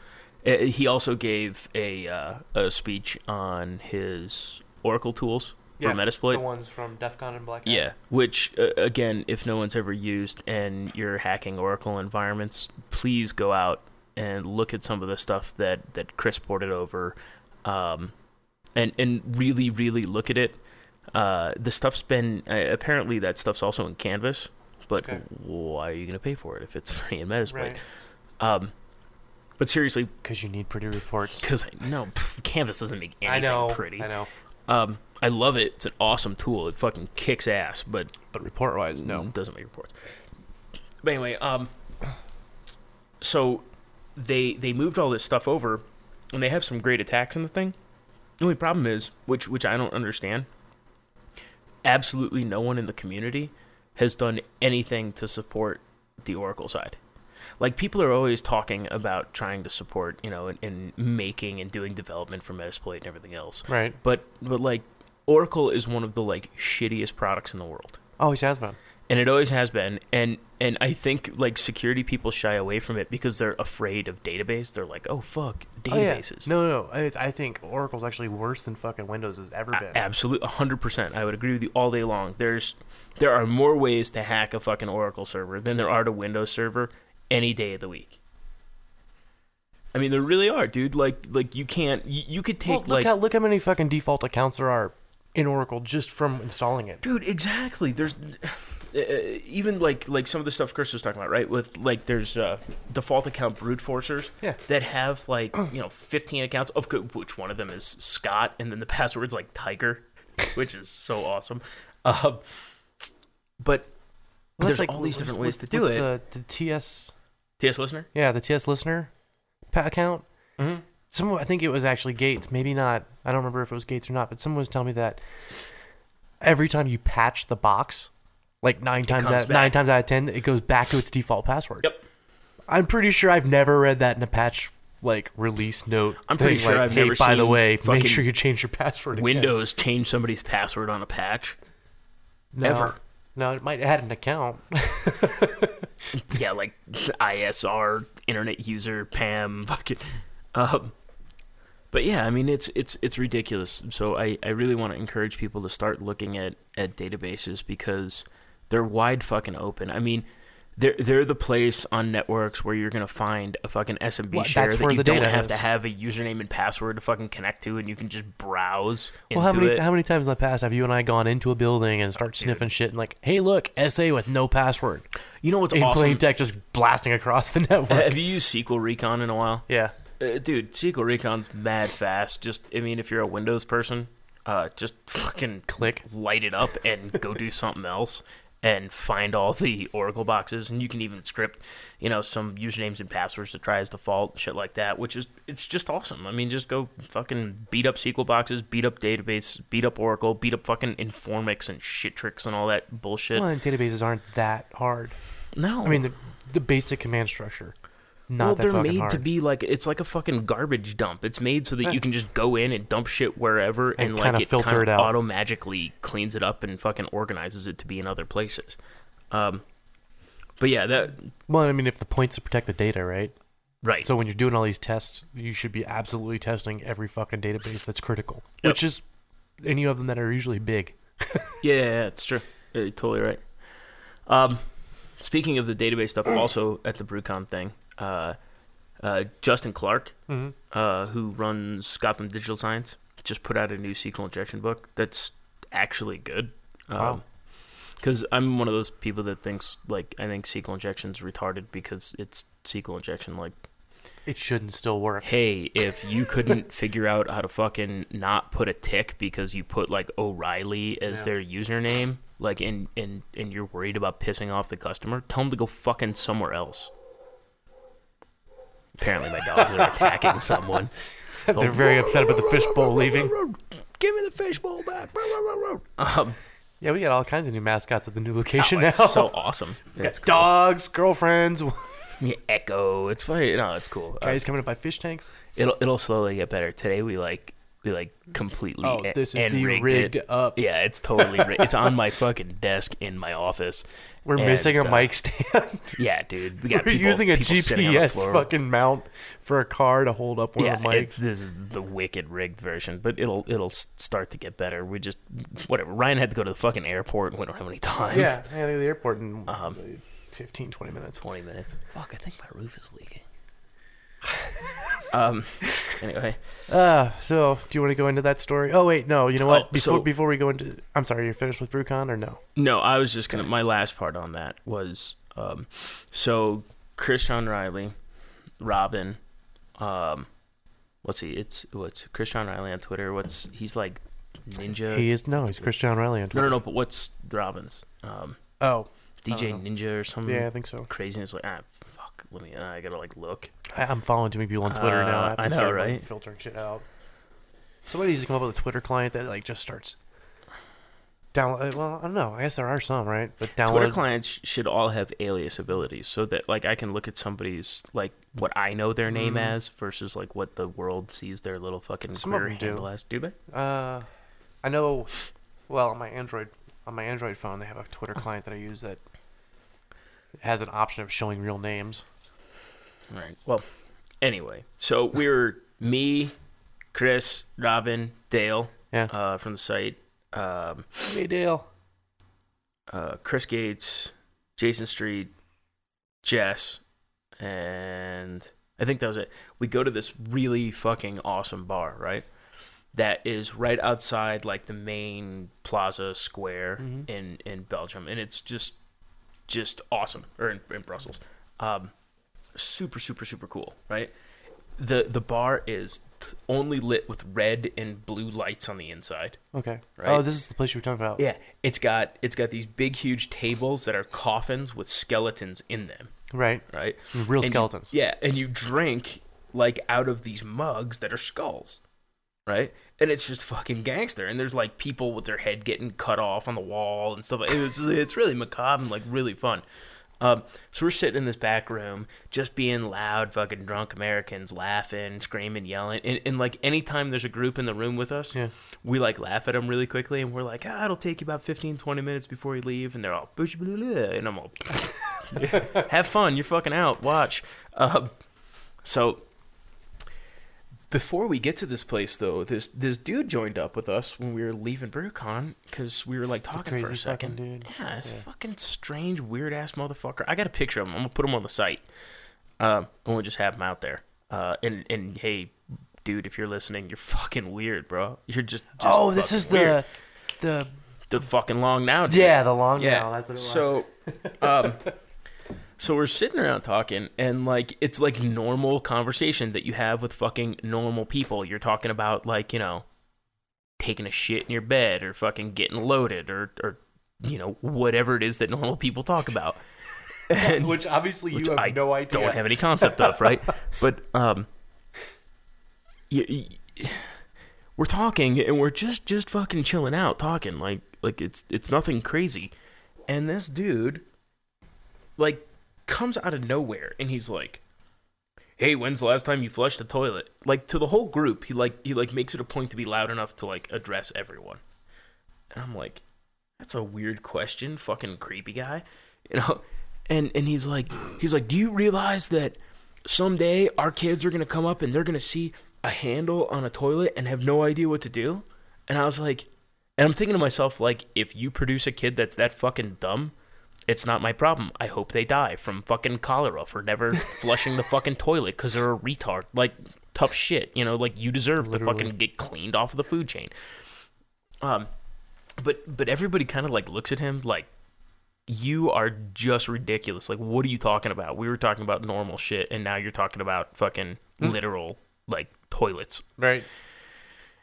Uh, he also gave a uh, a speech on his Oracle tools for Yeah, Metasploit. The ones from DEF CON and Black Hat. Yeah, which uh, again, if no one's ever used and you're hacking Oracle environments, please go out and look at some of the stuff that that Chris ported over, um, and and really really look at it. Uh, the stuff's been uh, apparently that stuff's also in Canvas, but Okay. why are you gonna pay for it if it's free in Metasploit? Right. Um, but seriously, Because you need pretty reports. because no, pff, Canvas doesn't make anything I know. pretty. I know. Um, I love it. It's an awesome tool. It fucking kicks ass, but But report wise, no. Mm, doesn't make reports. But anyway, um, so they they moved all this stuff over, and they have some great attacks in the thing. The only problem is, which which I don't understand. Absolutely no one in the community has done anything to support the Oracle side. Like people are always talking about trying to support, you know, and, and making and doing development for Metasploit and everything else. Right. But but like Oracle is one of the like shittiest products in the world. Oh, always has been. and it always has been. And and i think like security people shy away from it because they're afraid of database. They're like oh fuck Oh, yeah. databases. No, no. I, I think Oracle's actually worse than fucking Windows has ever been. absolutely 100% i would agree with you all day long. There's there are more ways to hack a fucking oracle server than there are to windows server any day of the week. I mean there really are dude. Like like you can't you, you could Well, take look like how look how many fucking default accounts there are in Oracle just from installing it. dude exactly there's uh, even like like some of the stuff chris was talking about right with like there's uh default account brute forcers Yeah. that have like you know 15 accounts of which one of them is scott and then the password's like tiger which is so awesome. Uh, but Well, there's like, all these different ways to do it. The, the TS, TS listener. yeah, the TS listener account. Mm-hmm. Someone, I think it was actually Gates. Maybe not. I don't remember if it was Gates or not. But someone was telling me that every time you patch the box, like nine times out nine times out of ten, it goes back to its default password. Yep. I'm pretty sure I've never read that in a patch like release note. I'm pretty thing, sure like, I've hey, never By the way, make sure you change your password. again." Windows changed somebody's password on a patch. No. ever. No, it might add an account. yeah, like ISR, internet user, PAM, fucking. Um, but yeah, I mean it's it's it's ridiculous. So I, I really want to encourage people to start looking at, at databases because they're wide fucking open. I mean, they're they're the place on networks where you're gonna find a fucking SMB Well, share that you the don't have is. to have a username and password to fucking connect to, and you can just browse Well, how many it. how many times in the past have you and I gone into a building and start sniffing shit and like, hey, look, SA with no password, you know what's in plain awesome? text just blasting across the network. Have you used SQL Recon in a while? yeah, Uh, dude, SQL Recon's mad fast. Just, I mean, if you're a Windows person, uh, just fucking Click. light it up, and go do something else, and find all the Oracle boxes, and you can even script, you know, some usernames and passwords to try as default, shit like that. Which is, it's just awesome. I mean, just go fucking beat up SQL boxes, beat up database, beat up Oracle, beat up fucking Informix and shit tricks and all that bullshit. well, and databases aren't that hard. no, I mean, the the basic command structure, not well, they're made hard. to be like it's like a fucking garbage dump. It's made so that you can just go in and dump shit wherever, and, And like kinda it filter kinda it out. auto magically cleans it up and fucking organizes it to be in other places. Um, but yeah, that well, I mean, if the point's to protect the data, right? right. So when you're doing all these tests, you should be absolutely testing every fucking database that's critical, Yep. which is any of them that are usually big. Yeah, yeah, yeah, it's true. You're totally right. Um, speaking of the database stuff, also at the BruCON thing, uh, uh, Justin Clarke, Mm-hmm. uh, who runs Gotham Digital Science, just put out a new SQL injection book that's actually good. Wow. Because I'm one of those people that thinks like I think SQL injection's retarded because it's SQL injection. Like, It shouldn't still work. hey, if you couldn't figure out how to fucking not put a tick because you put like O'Reilly as Yeah. their username, like and and and you're worried about pissing off the customer, tell them to go fucking somewhere else. Apparently, my dogs are attacking someone. They're very upset about the fishbowl leaving. Give me the fishbowl back. Um, Yeah, we got all kinds of new mascots at the new location oh, now. it's so awesome. We got cool. dogs, girlfriends, Yeah, Echo. It's funny. No, it's cool. Uh, guys coming to buy fish tanks. it'll it'll slowly get better. Today we like we like completely Oh, this is the rigged rigged up. Yeah, it's totally rigged. it's on my fucking desk in my office. We're And, missing a uh, mic stand. Yeah, dude. We got We're people, using a people GPS fucking mount for a car to hold up one yeah, of the mics. this is the wicked rigged version, but it'll it'll start to get better. We just whatever. Ryan had to go to the fucking airport, and we don't have any time. Yeah, I gotta go to the airport in Um, 15, 20 minutes. twenty minutes. Fuck, I think my roof is leaking. Um. Anyway, Uh, so do you want to go into that story? Oh wait, no. You know what? Oh, before so- before we go into, I'm sorry, you're finished with BruCON or no? No, I was just gonna. My last part on that was, um, so Chris John Riley, Robin, um, what's he? It's what's Chris John Riley on Twitter? What's he's like Ninja? He is no, he's Chris John Riley on Twitter. no, no. But what's Robin's? Um, Oh, DigiNinja or something? yeah, I think so. Craziness. Like ah. Let me. Uh, I gotta like look. I, I'm following too many people on Twitter now. I, Uh, have to I know, start like, right? filtering shit out. Somebody needs to come up with a Twitter client that like just starts download. Well, I don't know. I guess there are some, right? But download. Twitter clients should all have alias abilities so that like I can look at somebody's like what I know their name Mhm. as versus like what the world sees their little fucking Some of query them do. as. Do they? Uh, I know. Well, on my Android on my Android phone, they have a Twitter client that I use that has an option of showing real names. Right. Well, anyway, so we were me, Chris, Robin, Dale, Yeah. uh, from the site, um, Hey, Dale. uh, Chris Gates, Jayson Street, Jess, and I think that was it. We go to this really fucking awesome bar, right? That is right outside like the main plaza square Mhm. in in Belgium, and it's just just awesome, or in, in Brussels. Um, super super super cool, right? The the bar is only lit with red and blue lights on the inside. Okay. Right. Oh, this is the place you were talking about. Yeah, it's got it's got these big huge tables that are coffins with skeletons in them, Right. right? Real And you- skeletons. yeah, and you drink like out of these mugs that are skulls, right? And it's just fucking gangster. And there's like people with their head getting cut off on the wall and stuff. It was, it's really macabre and like really fun. Um, so we're sitting in this back room, just being loud, fucking drunk Americans, laughing, screaming, yelling, and, and like anytime there's a group in the room with us, Yeah. we like laugh at them really quickly, and we're like, ah, it'll take you about 15, 20 minutes before you leave, and they're all, "Bush, blah, blah," and I'm all, have fun, you're fucking out, watch. Uh, so before we get to this place, though, this this dude joined up with us when we were leaving BruCON because we were like talking for a second. dude. Yeah, it's Yeah. fucking strange, weird ass motherfucker. I got a picture of him. I'm gonna put him on the site. Um, and we'll just have him out there. Uh, and and hey, dude, if you're listening, you're fucking weird, bro. You're just, just oh, this is weird. the the the fucking long now. dude. yeah the long Yeah. now. That's what it was. So, um, so we're sitting around talking, and like it's like normal conversation that you have with fucking normal people. You're talking about like you know, taking a shit in your bed, or fucking getting loaded, or or you know whatever it is that normal people talk about. And which obviously which you have I no idea. don't have any concept of, right? But um, you, we're talking and we're just just fucking chilling out, talking like like it's it's nothing crazy, and this dude like comes out of nowhere and he's like. Hey, when's the last time you flushed a toilet? Like to the whole group, he like he like makes it a point to be loud enough to like address everyone. And I'm like, that's a weird question, fucking creepy guy. You know? And and he's like he's like, Do you realize that someday our kids are gonna come up and they're gonna see a handle on a toilet and have no idea what to do? And I was like and I'm thinking to myself, like, if you produce a kid that's that fucking dumb, it's not my problem. I hope they die from fucking cholera for never flushing the fucking toilet because they're a retard. Like, tough shit. You know, like, you deserve to fucking get cleaned off of the food chain. Um, but but everybody kind of like looks at him like you are just ridiculous. Like, what are you talking about? We were talking about normal shit, and now you're talking about fucking literal like toilets. right.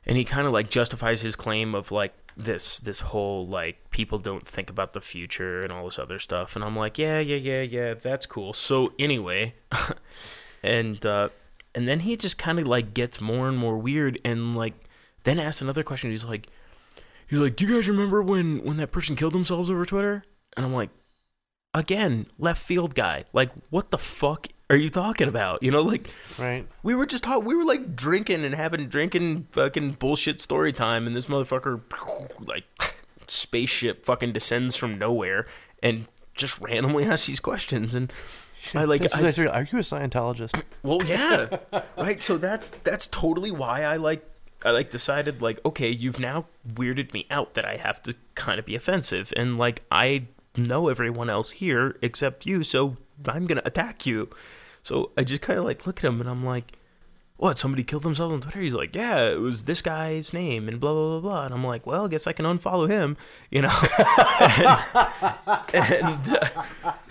And he kind of like justifies his claim of like this this whole like people don't think about the future and all this other stuff. And I'm like, yeah, yeah, yeah, yeah, that's cool. So anyway, and uh, and then he just kind of like gets more and more weird, and like then asks another question. He's like, he's like, do you guys remember when when that person killed themselves over Twitter? And I'm like, again, left field guy. Like, what the fuck are you talking about? You know, like Right. we were just talking. We were like drinking and having drinking fucking bullshit story time, and this motherfucker like spaceship fucking descends from nowhere and just randomly asks these questions. And I like, That's I, said. Are you a Scientologist? well, yeah, right. So that's that's totally why I like. I like decided like, okay, you've now weirded me out that I have to kind of be offensive, and like I know everyone else here except you, so I'm gonna attack you. So I just kind of like look at him and I'm like, what? Somebody killed themselves on Twitter? He's like, yeah, it was this guy's name and blah blah blah blah. And I'm like, well, I guess I can unfollow him, you know. and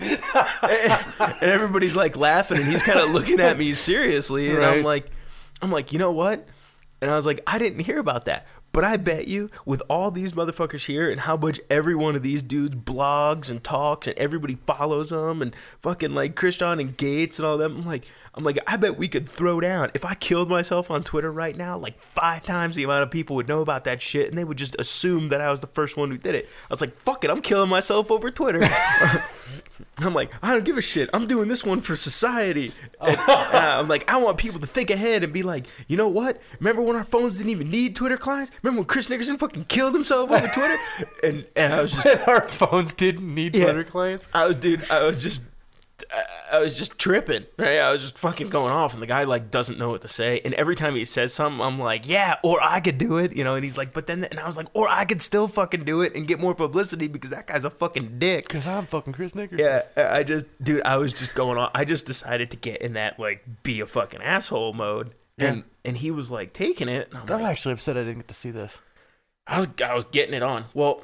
and, uh, and everybody's like laughing, and he's kind of looking at me seriously, and I'm like, I'm like, you know what? And I was like, I didn't hear about that. But I bet you, with all these motherfuckers here and how much every one of these dudes blogs and talks and everybody follows them and fucking like Christian and Gates and all them, I'm like, I'm like, I bet we could throw down. If I killed myself on Twitter right now, like five times the amount of people would know about that shit and they would just assume that I was the first one who did it. I was like, fuck it, I'm killing myself over Twitter. I'm like, I don't give a shit. I'm doing this one for society. Oh. And, and I'm like, I want people to think ahead and be like, you know what? Remember when our phones didn't even need Twitter clients? Remember when Chris Nickerson fucking killed himself over Twitter? And and I was just, Our phones didn't need Yeah. Twitter clients. I was, dude, I was just. I- was just tripping, right? I was just fucking going off, and the guy like doesn't know what to say. And every time he says something, I'm like, "Yeah, or I could do it," you know. And he's like, "But then," and I was like, "Or I could still fucking do it and get more publicity because that guy's a fucking dick." Because I'm fucking Chris Nickerson. Yeah, I just, dude, I was just going on. I just decided to get in that like be a fucking asshole mode, and Yeah. and he was like taking it. And I'm I'm like, actually upset I didn't get to see this. I was I was getting it on. Well,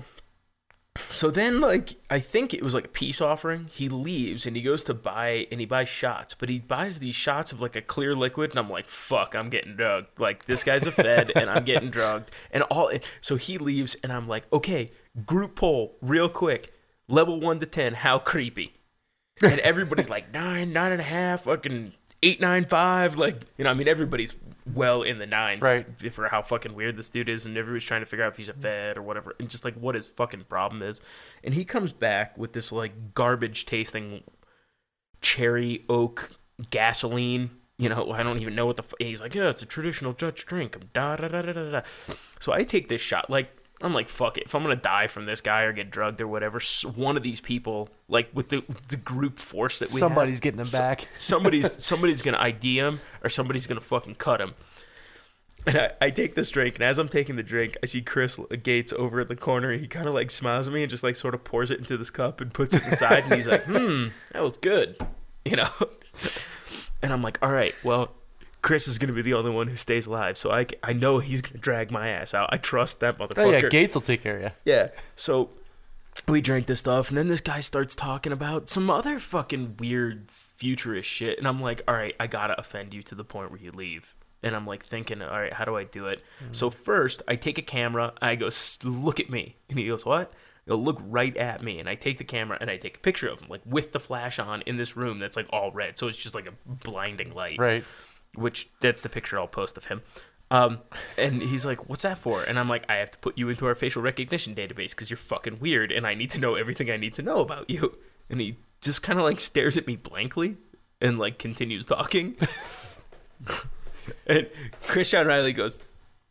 so then like I think it was like a peace offering. He leaves and he goes to buy and he buys shots, but he buys these shots of like a clear liquid and I'm like, fuck, I'm getting drugged. Like this guy's a fed and I'm getting drugged. And all so he leaves and I'm like, okay, group poll, real quick. Level one to ten, how creepy. And everybody's like nine, nine and a half, fucking eight, nine, five. Like, you know, I mean everybody's well in the nines Right. for how fucking weird this dude is, and everybody's trying to figure out if he's a fed or whatever, and just like what his fucking problem is. And he comes back with this like garbage tasting cherry oak gasoline. You know, I don't even know what the. F- he's like, yeah, it's a traditional Dutch drink. Da da da da da da. So I take this shot. Like I'm like, fuck it. If I'm gonna die from this guy or get drugged or whatever, one of these people, like with the the group force that we have, Somebody's getting him back. somebody's somebody's gonna ID him or somebody's gonna fucking cut him. And I, I take this drink, and as I'm taking the drink, I see Chris Gates over at the corner. He kind of like smiles at me and just like sort of pours it into this cup and puts it aside. and he's like, "Hmm, that was good," you know. And I'm like, "All right, well, Chris is gonna be the only one who stays alive, so I, I know he's gonna drag my ass out. I trust that motherfucker." Oh yeah, Gates will take care of you. Yeah. So we drink this stuff, and then this guy starts talking about some other fucking weird futurist shit, and I'm like, all right, I gotta offend you to the point where you leave. And I'm like thinking, all right, how do I do it? Mm. So first, I take a camera, I go, "S- look at me, and he goes, what? He'll look right at me, and I take the camera and I take a picture of him, like with the flash on in this room that's like all red, so it's just like a blinding light Right. Which that's the picture I'll post of him. Um, and he's like, "What's that for?" And I'm like, "I have to put you into our facial recognition database because you're fucking weird, and I need to know everything I need to know about you." And he just kind of like stares at me blankly and like continues talking. and Chris John Riley goes,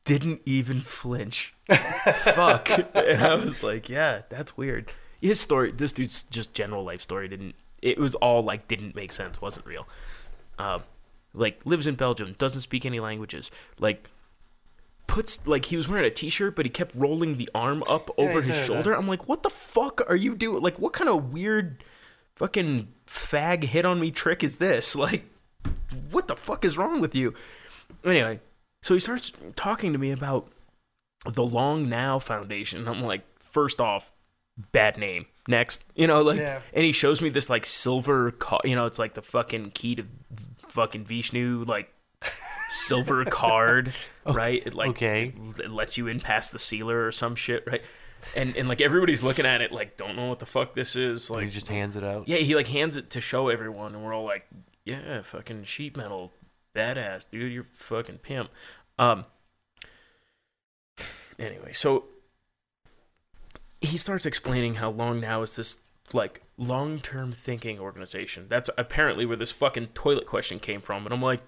"Didn't even flinch." Fuck. And I was like, "Yeah, that's weird." His story, this dude's just general life story didn't. It was all like didn't make sense, wasn't real. Um, like lives in Belgium, doesn't speak any languages. Like puts like he was wearing a t-shirt, but he kept rolling the arm up over he his shoulder. I'm like, what the fuck are you doing? Like, what kind of weird fucking fag hit on me trick is this? Like, what the fuck is wrong with you? Anyway, so he starts talking to me about the Long Now Foundation. I'm like, first off, bad name. Next, you know, like, Yeah. and he shows me this like silver, ca- you know, it's like the fucking key to fucking Vishnu, like silver card, right? It like Okay. it lets you in past the sealer or some shit, right? And and like everybody's looking at it like don't know what the fuck this is. Like, Like he just hands it out. yeah, he like hands it to show everyone, and we're all like, yeah, fucking sheet metal, badass, dude, you're fucking pimp. Um. Anyway, so he starts explaining how long now is this like long-term thinking organization. That's apparently where this fucking toilet question came from, and I'm like,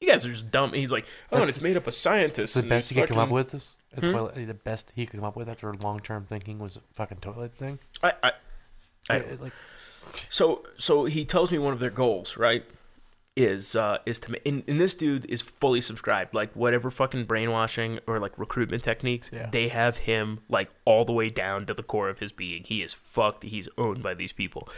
you guys are just dumb. And he's like, oh, and it's made up of scientists. The and best he could come up with is a Hmm? toilet. The best he could come up with after long term thinking was a fucking toilet thing. I, I, I, It- like So so he tells me one of their goals, right? Is uh is to and, and this dude is fully subscribed. Like whatever fucking brainwashing or like recruitment techniques, Yeah. they have him like all the way down to the core of his being. He is fucked. He's owned by these people.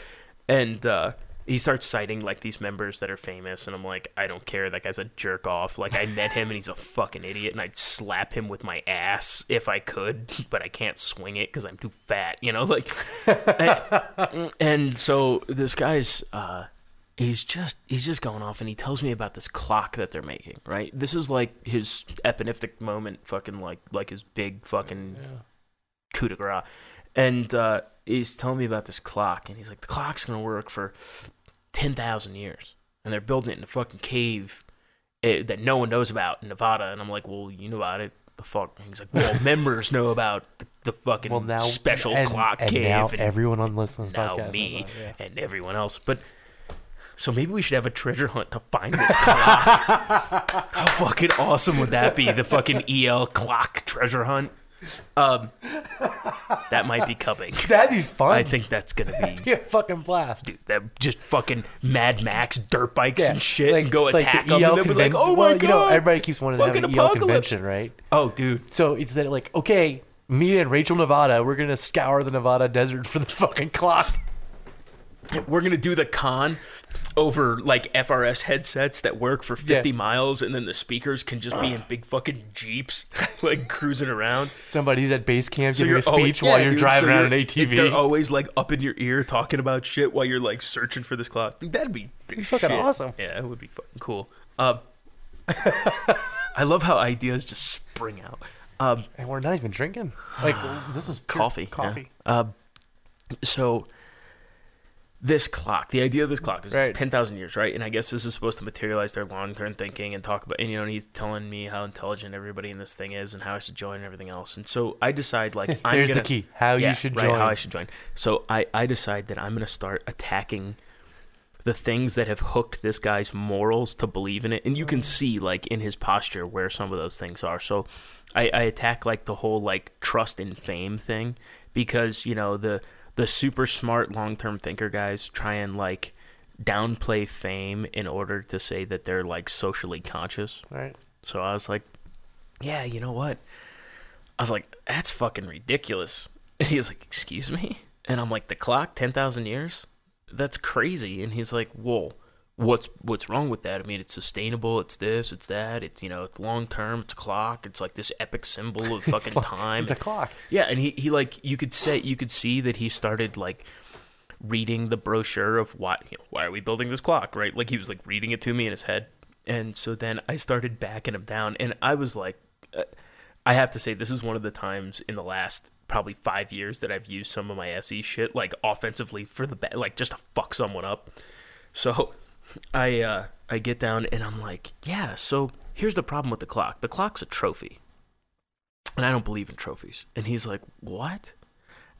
And uh he starts citing like these members that are famous and I'm like, I don't care, that guy's a jerk off. Like I met him and he's a fucking idiot and I'd slap him with my ass if I could, but I can't swing it because I'm too fat, you know, like and so this guy's uh he's just he's just going off and he tells me about this clock that they're making right this is like his epineptic moment fucking like like his big fucking coup de grace and uh he's telling me about this clock and he's like the clock's gonna work for 10,000 years and they're building it in a fucking cave eh, that no one knows about in Nevada and I'm like well you know about it the fuck and he's like well members know about the, the fucking well now special and, clock and cave Now and everyone on listening now podcast. me that, yeah. and everyone else. But so maybe we should have a treasure hunt to find this clock. How fucking awesome would that be? The fucking EL clock treasure hunt. Um, that might be coming. That'd be fun. I think that's gonna be. be a fucking blast. Dude, that just fucking Mad Max dirt bikes Yeah, and shit like- and go like attack the them EL and they'll be like, oh my well, god, You know, everybody keeps wanting to have an EL convention, right? oh dude, So it's that like, okay, me and Rachel Nevada, we're gonna scour the Nevada desert for the fucking clock. we're gonna do the con over like FRS headsets that work for 50 Yeah. miles, and then the speakers can just be in big fucking jeeps, like cruising around. Somebody's at base camp giving a always- speech yeah, while you're dude, driving so around an you're- ATV. They're always like up in your ear talking about shit while you're like searching for this clock. Dude, that'd be, be fucking shit. awesome. Yeah, it would be fucking cool. Um, I love how ideas just spring out. Um, and we're not even drinking. Like this is pure coffee. yeah. Coffee. Um, so this clock, the idea of this clock is Right. it's ten thousand years, right? And I guess this is supposed to materialize their long term thinking and talk about. And you know, and he's telling me how intelligent everybody in this thing is and how I should join and everything else. And so I decide like I'm There's the key. How yeah, you should right, join. how I should join. So I I decide that I'm gonna start attacking the things that have hooked this guy's morals to believe in it and you can mm. see like in his posture where some of those things are so I, I attack like the whole like trust and fame thing because you know the the super smart long-term thinker guys try and like downplay fame in order to say that they're like socially conscious right. so I was like, yeah, you know what? I was like, that's fucking ridiculous. And he was like, excuse me? And I'm like, the clock, 10,000 years? That's crazy. And he's like, well, what's what's wrong with that? I mean, it's sustainable. It's this, it's that. It's, you know, it's long term. It's a clock. It's like this epic symbol of fucking time. It's a clock. Yeah, and he, he like you could say you could see that he started like reading the brochure of why you know, why are we building this clock, right? Like he was like reading it to me in his head, and so then I started backing him down, and I was like, uh, I have to say this is one of the times in the last probably five years that I've used some of my SE shit like offensively for the like just to fuck someone up. So I uh, I get down and I'm like, yeah. So here's the problem with the clock. The clock's a trophy and I don't believe in trophies. And he's like, What?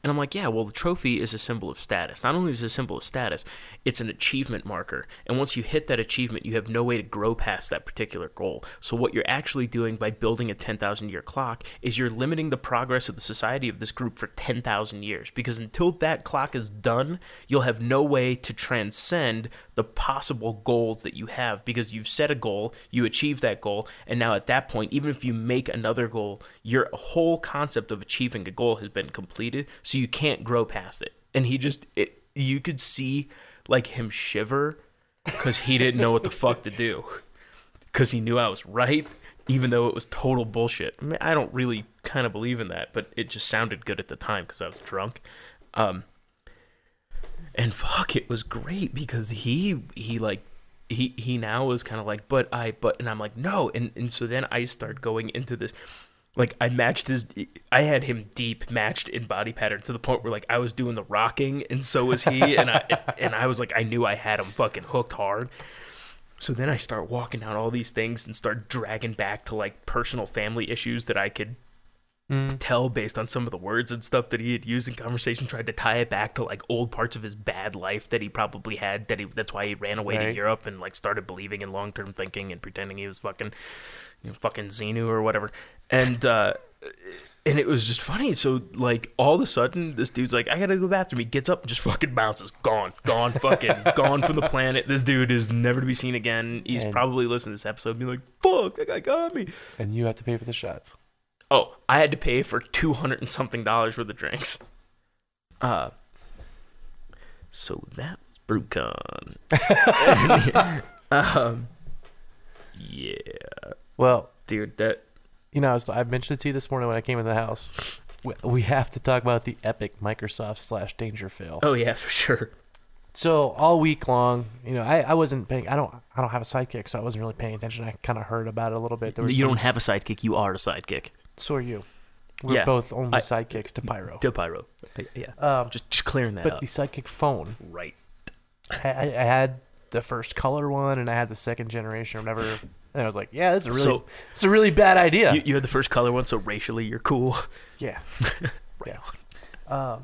And I'm like, Yeah, well, the trophy is a symbol of status. Not only is it a symbol of status, it's an achievement marker. And once you hit that achievement, you have no way to grow past that particular goal. So, what you're actually doing by building a 10,000 year clock is you're limiting the progress of the society of this group for 10,000 years. Because until that clock is done, you'll have no way to transcend the possible goals that you have because you've set a goal, you achieve that goal, and now at that point, even if you make another goal, your whole concept of achieving a goal has been completed, so you can't grow past it. And he just, it, you could see like him shiver because he didn't know what the fuck to do because he knew I was right, even though it was total bullshit. I, mean, I don't really kind of believe in that, but it just sounded good at the time because I was drunk. Um, and fuck, it was great because he he like he he now was kind of like, but I but and I'm like no, and and so then I start going into this. Like I matched his, I had him deep matched in body pattern to the point where like I was doing the rocking and so was he, and I and I was like I knew I had him fucking hooked hard. So then I start walking down all these things and start dragging back to like personal family issues that I could hmm. tell based on some of the words and stuff that he had used in conversation. Tried to tie it back to like old parts of his bad life that he probably had. That he that's why he ran away to Europe and like started believing in long term thinking and pretending he was fucking, you know, fucking Xenu or whatever. And uh, and it was just funny. So like all of a sudden, this dude's like, I gotta go to the bathroom. He gets up and just fucking bounces, gone, gone, fucking gone from the planet. This dude is never to be seen again. He's And- probably listening to this episode and be like, fuck, that guy got me. And you have to pay for the shots. Oh, I had to pay for two hundred and something dollars worth of drinks. Uh, so that was BruCON. um, yeah, Well, dude, that you know, I, was, I mentioned it to you this morning when I came in the house. We, we have to talk about the epic Microsoft slash danger fail. oh yeah, for sure. So all week long, you know, I, I wasn't paying. I don't I don't have a sidekick, so I wasn't really paying attention. I kind of heard about it a little bit. There was You some- don't have a sidekick. You are a sidekick. So are you. We're Yeah. both only I- sidekicks to Pyro. To Pyro. Yeah. Um, Just, just clearing that but up. the sidekick phone, right. I, I I had the first color one, and I had the second generation or whatever. And I was like, yeah, that's a really, So- it's a really bad idea. You, you had the first color one, so racially you're cool. Yeah. yeah. Um.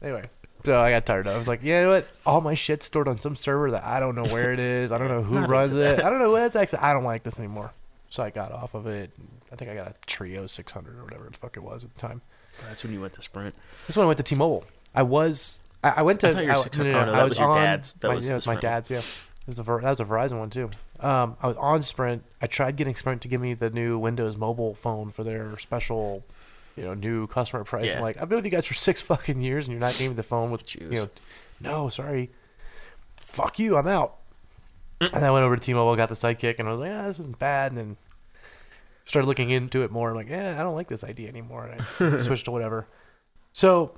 Anyway, so I got tired of. it. I was like, you know what? All my shit's stored on some server that I don't know where it is. I don't know who runs it. I don't know what it's actually. I don't like this anymore. So I got off of it. I think I got a Treo 600 or whatever the fuck it was at the time. That's when you went to Sprint. That's when I went to T-Mobile. I was. I, I went to. I thought you were I, 600 no, no, oh, no, I that was, was your on, dad's. That my, was yeah, was my dad's. Yeah. It was a that was a Verizon one too. Um, I was on Sprint. I tried getting Sprint to give me the new Windows mobile phone for their special, you know, new customer price. I'm like, I've been with you guys for six fucking years, and you're not giving me the phone with you know, no, sorry. Fuck you, I'm out. And I went over to T-Mobile, got the Sidekick, and I was like, ah, this isn't bad. And then started looking into it more. I'm like, yeah, I don't like this idea anymore. And I switched to whatever. So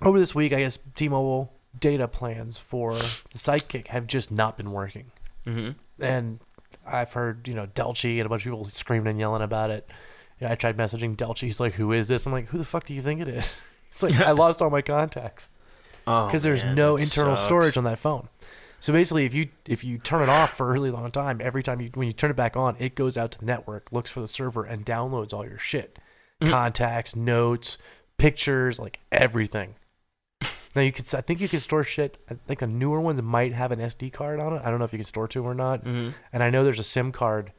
over this week, I guess T-Mobile data plans for the Sidekick have just not been working. Mm-hmm. And I've heard, you know, Delchi and a bunch of people screaming and yelling about it. You know, I tried messaging Delchi. He's like, "Who is this?" I'm like, "Who the fuck do you think it is?" He's like, "I lost all my contacts Oh, because there's man, no internal sucks. storage on that phone." So basically, if you if you turn it off for a really long time, every time you when you turn it back on, it goes out to the network, looks for the server, and downloads all your shit, Mhm. contacts, notes, pictures, like everything. Now you could, I think you could store shit. I think the newer ones might have an SD card on it. I don't know if you can store two or not. Mhm. And I know there's a SIM card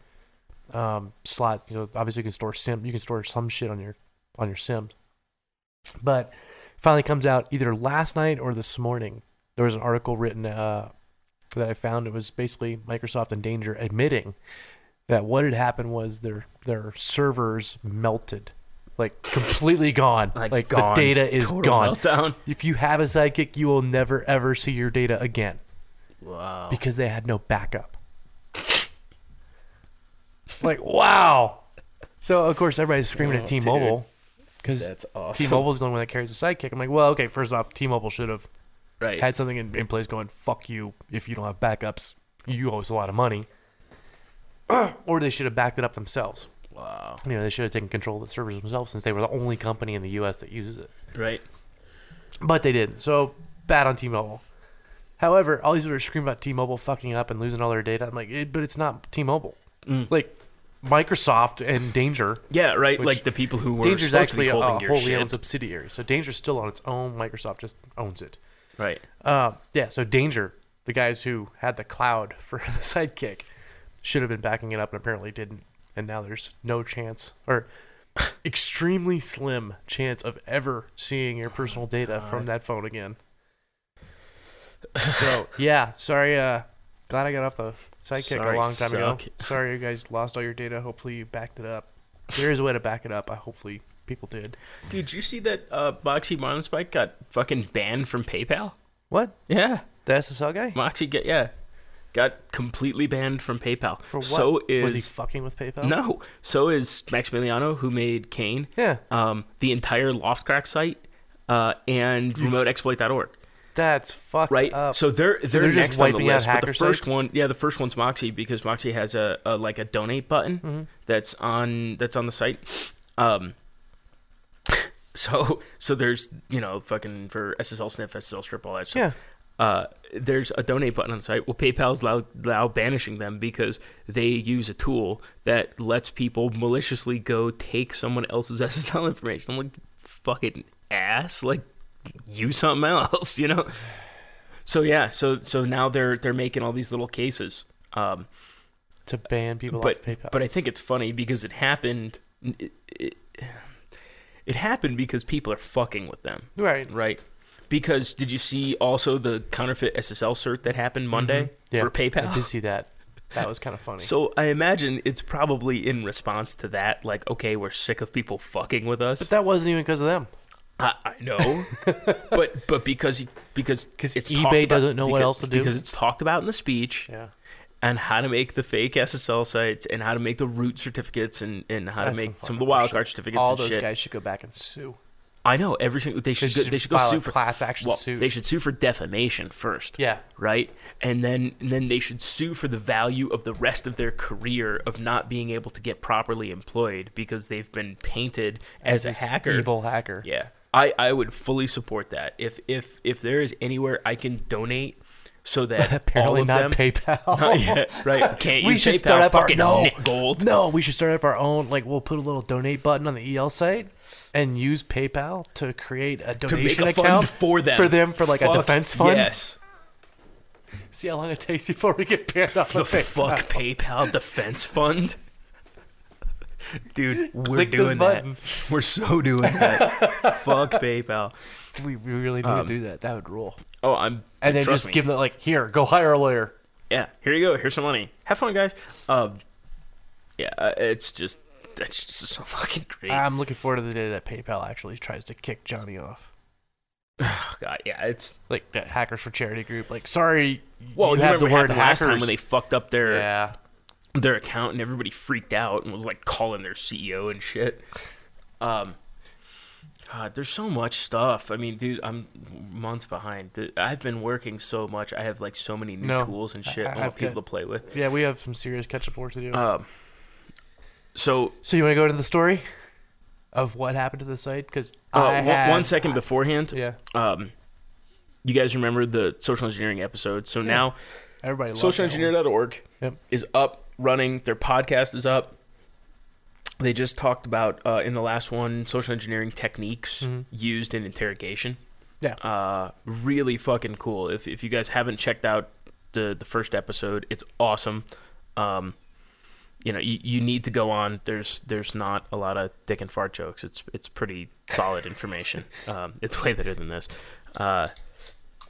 um, slot. So obviously you can store SIM. You can store some shit on your on your SIM. But finally comes out either last night or this morning. There was an article written uh, that I found. It was basically Microsoft in danger admitting that what had happened was their their servers melted, like completely gone. Like, Like, gone. the data is Total gone. Meltdown. If you have a Sidekick, you will never ever see your data again Wow. because they had no backup. like wow. So of course everybody's screaming Oh, at T-Mobile because That's awesome. T-Mobile's the only one that carries a sidekick. I'm like, well, okay. First off, T-Mobile should have right. had something in, in place going, "Fuck you! If you don't have backups, you owe us a lot of money." or they should have backed it up themselves. Wow. You know, they should have taken control of the servers themselves since they were the only company in the U.S. that uses it. Right. But they didn't. So bad on T-Mobile. However, all these people are screaming about T-Mobile fucking up and losing all their data. I'm like, it, but it's not T-Mobile. Mm. Like Microsoft and Danger. Yeah. Right. Like the people who were Danger's actually be a, holding a wholly shit. owned subsidiary. So Danger's still on its own. Microsoft just owns it. Right. Uh, yeah. So Danger, the guys who had the cloud for the Sidekick, should have been backing it up and apparently didn't. And now there's no chance or extremely slim chance of ever seeing your personal data from that phone again. So yeah, sorry. Uh, glad I got off the Sidekick Sorry, a long time ago. Sorry you guys lost all your data. Hopefully you backed it up. There is a way to back it up. I hopefully people did. Dude, did you see that uh, Moxie Marlinspike got fucking banned from PayPal? What? Yeah. The SSL guy? Moxie get yeah. Got completely banned from PayPal. For what? So is Was he fucking with PayPal? No. So is Maximiliano who made Cain, Yeah, um, the entire L0phtCrack site, uh, and remoteexploit.org. that's fucked Right. up. So they're they're, they're just next on the list. But the first sites? one, yeah, the first one's Moxie because Moxie has a, a like a donate button Mhm. that's on that's on the site. Um. So so there's you know fucking for SSL sniff, SSL strip, all that stuff. Yeah. Uh, there's a donate button on the site. Well, PayPal's now, now banishing them because they use a tool that lets people maliciously go take someone else's SSL information. I'm like, fucking ass, like use something else, you know. So yeah, so so now they're they're making all these little cases. Um, to ban people but off PayPal. but I think it's funny because it happened. It, it, it happened because people are fucking with them right. right? Because did you see also the counterfeit SSL cert that happened Monday Mhm. Yeah, for I did see that. That was kind of funny. So I imagine it's probably in response to that, like, okay, we're sick of people fucking with us. but that wasn't even because of them. I, I know, but but because because 'Cause it's eBay doesn't know what else to do. because it's talked about in the speech Yeah. and how to make the fake SSL sites and how to make the root certificates and, and how That's to make some some of the wildcard certificates All those shit. guys should go back and sue. I know every single they should go, they should go sue for class action well suit. they should sue for defamation first. yeah. right? And then and then they should sue for the value of the rest of their career of not being able to get properly employed because they've been painted as, a hacker. evil hacker. Yeah. I, I would fully support that. If if if there is anywhere I can donate so that all Apparently of not them PayPal. Not yet, right? Can't We use should PayPal, start up our- fucking no. gold. No, we should start up our own. Like, we'll put a little donate button on the EL site and use PayPal to create a donation a account for them. for them for like a defense fund. Yes. See how long it takes before we get banned off The of PayPal. fuck PayPal defense fund. Dude, we're Click doing that. We're so doing that. fuck PayPal. We, we really need Um, to do that. That would rule. Oh, I'm. And then just me. give them like, here, go hire a lawyer. Yeah, here you go. Here's some money. Have fun, guys. Um, yeah, uh, it's just that's just so fucking great. I'm looking forward to the day that PayPal actually tries to kick Johnny off. Oh, God, yeah, it's like that hackers for charity group. Like, sorry, well. you You, remember the word last time when they fucked up their yeah, their account and everybody freaked out and was like calling their CEO and shit. Um, God, there's so much stuff. I mean, dude, I'm months behind. I've been working so much. I have like so many new No, tools and shit I- I, want people to play with. yeah, we have some serious catch up work to do. Um, so so you want to go into the story of what happened to the site? Because uh, one- one second beforehand, yeah, um, you guys remember the social engineering episode? So now everybody socialengineer.org Yep. is up, running. Their podcast is up. They just talked about uh, in the last one social engineering techniques Mhm. used in interrogation. Yeah. Uh, really fucking cool. If if you guys haven't checked out the the first episode, it's awesome. Um, you know, you, you need to go on. There's there's not a lot of dick and fart jokes. It's it's pretty solid information. Um, it's way better than this. Uh,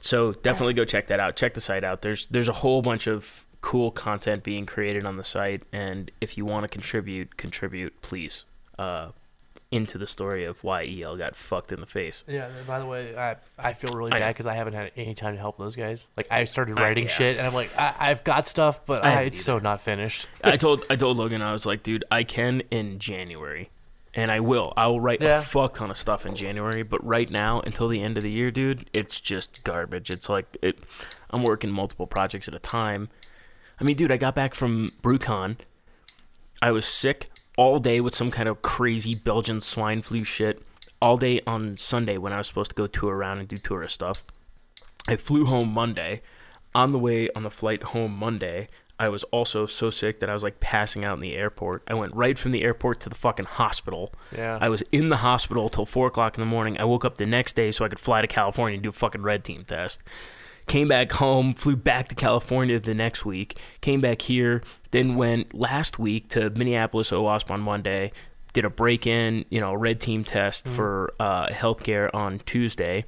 so definitely go check that out. Check the site out. There's there's a whole bunch of cool content being created on the site, and if you want to contribute, contribute, please, uh, into the story of why EL got fucked in the face. Yeah. By the way, I I feel really I bad because I haven't had any time to help those guys. Like I started I- writing yeah. shit, and I'm like, I, I've got stuff, but I I it's so not finished. I told I told Logan I was like, dude, I can in January, and I will. I will write Yeah. a fuck ton of stuff in January, but right now until the end of the year, dude, it's just garbage. It's like it. I'm working multiple projects at a time. I mean, dude, I got back from BruCON. I was sick all day with some kind of crazy Belgian swine flu shit. All day on Sunday when I was supposed to go tour around and do tourist stuff. I flew home Monday. On the way on the flight home Monday, I was also so sick that I was like passing out in the airport. I went right from the airport to the fucking hospital. Yeah. I was in the hospital till four o'clock in the morning. I woke up the next day so I could fly to California and do a fucking red team test. Came back home, flew back to California the next week, came back here, then went last week to Minneapolis OWASP on Monday, did a break in, you know, red team test for uh, healthcare on Tuesday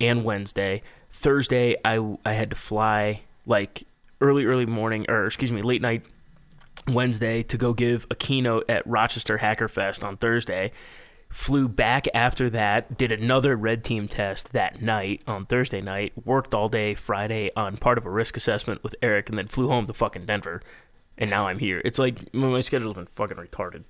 and Wednesday. Thursday, I, I had to fly like early, early morning, or excuse me, late night Wednesday to go give a keynote at Rochester Hacker Fest on Thursday. Flew back after that, did another red team test that night on Thursday night, worked all day Friday on part of a risk assessment with Eric, and then flew home to fucking Denver. And now I'm here. It's like my schedule's been fucking retarded.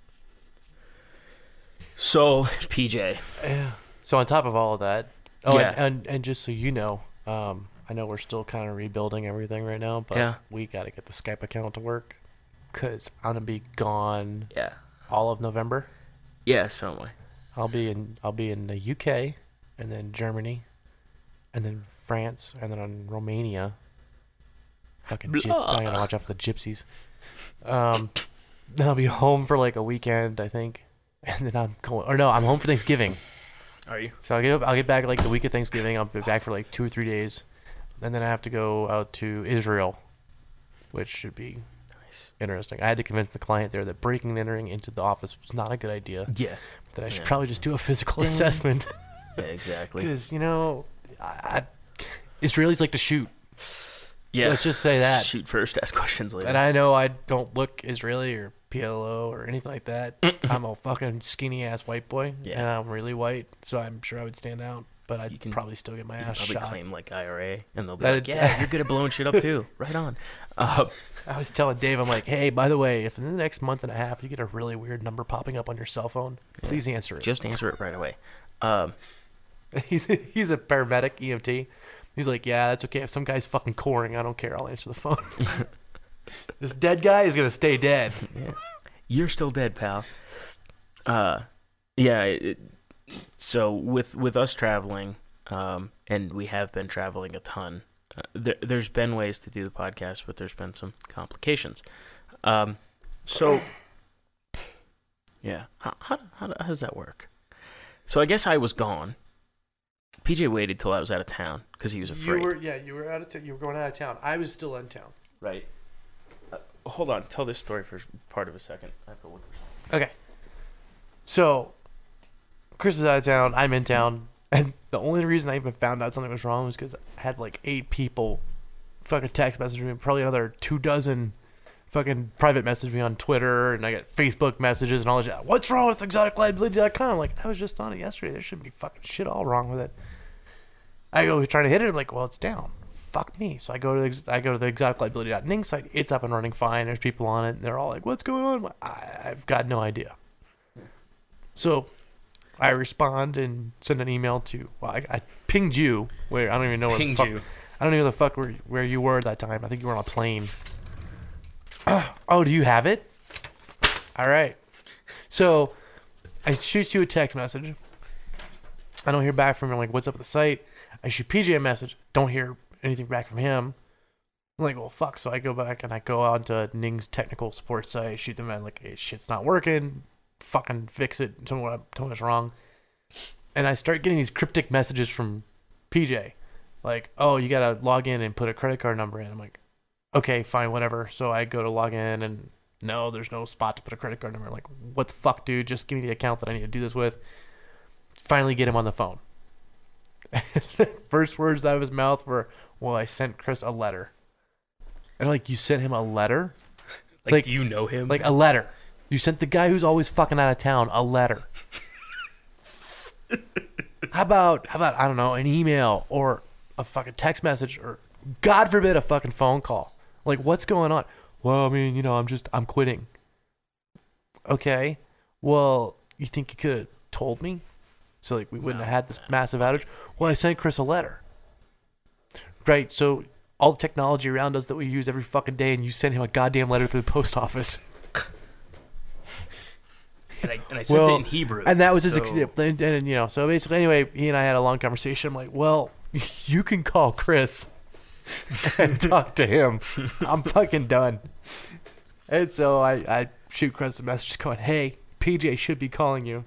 So, PJ, Yeah. So on top of all of that, oh, Yeah. and, and and just so you know, um, I know we're still kind of rebuilding everything right now, but Yeah. we got to get the Skype account to work because I'm gonna be gone yeah, all of November. yeah, so am I. I'll be in I'll be in the UK, and then Germany, and then France, and then on Romania. Fucking, gyp- I gotta watch out for the gypsies. Um, then I'll be home for like a weekend, I think, and then I'm going. Or no, I'm home for Thanksgiving. Are you? So I'll get I'll get back like the week of Thanksgiving. I'll be back for like two or three days, and then I have to go out to Israel, which should be Nice. interesting. I had to convince the client there that breaking and entering into the office was not a good idea. Yeah. That I should Yeah. probably just do a physical Dang. assessment Yeah, exactly. because you know, I, I, Israelis like to shoot. Yeah. Let's just say that. Shoot first, ask questions later. And I know I don't look Israeli or PLO or anything like that. I'm a fucking skinny ass white boy, Yeah. and I'm really white, so I'm sure I would stand out. But I'd You can- probably still get my ass probably shot. claim like IRA, and they'll be That- like, "Yeah, you're good at blowing shit up too. Right on." Uh, I was telling Dave, I'm like, hey, by the way, if in the next month and a half you get a really weird number popping up on your cell phone, please answer it. just answer it right away. Um, he's he's a paramedic EMT. He's like, yeah, that's okay. If some guy's fucking coring, I don't care. I'll answer the phone. this dead guy is gonna stay dead. you're still dead, pal. Uh, yeah. It, so with with us traveling, um, and we have been traveling a ton. Uh, there, there's been ways to do the podcast, but there's been some complications. Um, so yeah, how, how how how does that work? So I guess I was gone. PJ waited till I was out of town because he was afraid. You were yeah, you were out of t- you were going out of town. I was still in town. Right. Uh, hold on. Tell this story for part of a second. I have to look. Okay. So, Chris is out of town. I'm in town, and the only reason I even found out something was wrong was because I had like eight people fucking text message me, probably another two dozen fucking private message me on Twitter, and I got Facebook messages and all that. What's wrong with exoticliability.com? Like I was just on it yesterday. There shouldn't be fucking shit all wrong with it. I go trying to hit it. I'm like, well, it's down. Fuck me. So I go to the, I go to the exoticliability.ning site. It's up and running fine. There's people on it. And they're all like, what's going on? I've got no idea. So I respond and send an email to. Well, I, I pinged you where I don't even know where the Pinged fuck, you. I don't even know the fuck where where you were at that time. I think you were on a plane. oh, do you have it? All right. So I shoot you a text message. I don't hear back from him. Like, what's up with the site? I shoot PJ a message. Don't hear anything back from him. I'm like, well, fuck. So I go back and I go on to Ning's technical support site, shoot them, and like, hey, shit's not working. Fucking fix it. Tell me what, tell me what's wrong. And I start getting these cryptic messages from PJ, like, oh, you gotta log in and put a credit card number in. I'm like, okay, fine, whatever. So I go to log in and no, there's no spot to put a credit card number. I'm like, what the fuck, dude? Just give me the account that I need to do this with. Finally, get him on the phone. First words out of his mouth were, "Well, I sent Chris a letter." And like, you sent him a letter? Like, Like- do you know him? Like a letter. You sent the guy who's always fucking out of town a letter. how about how about I don't know an email or a fucking text message or God forbid a fucking phone call. Like what's going on? Well, I mean, you know, I'm just I'm quitting. Okay. Well, you think you could have told me? So like we wouldn't No. have had this massive outage. Well, I sent Chris a letter. Right. So all the technology around us that we use every fucking day, and you sent him a goddamn letter through the post office. And I, and I sent Well, it in Hebrew. And that was his, so- ex- and, and, you know, so basically, anyway, he and I had a long conversation. I'm like, well, you can call Chris and talk to him. I'm fucking done. And so I, I shoot Chris a message going, hey, PJ should be calling you.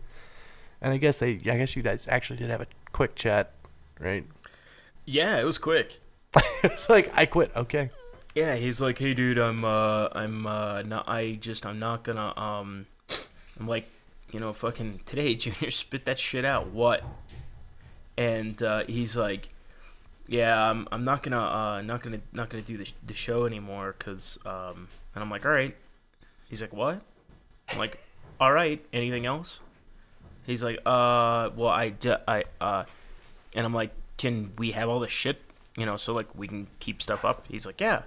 And I guess they, I guess you guys actually did have a quick chat, right? Yeah, it was quick. it's like I quit. Okay. Yeah, he's like, "Hey, dude, I'm uh, I'm uh, not. I just, I'm not gonna. Um, I'm like, you know, fucking today, Junior, spit that shit out. What? And uh, he's like, yeah, I'm, I'm not gonna, uh, not gonna, not gonna do the, the show anymore, cause, um, and I'm like, all right. He's like, what? I'm like, all right. Anything else? He's like, uh, well, I, I, uh, and I'm like, can we have all this shit? You know, so like we can keep stuff up. He's like, yeah.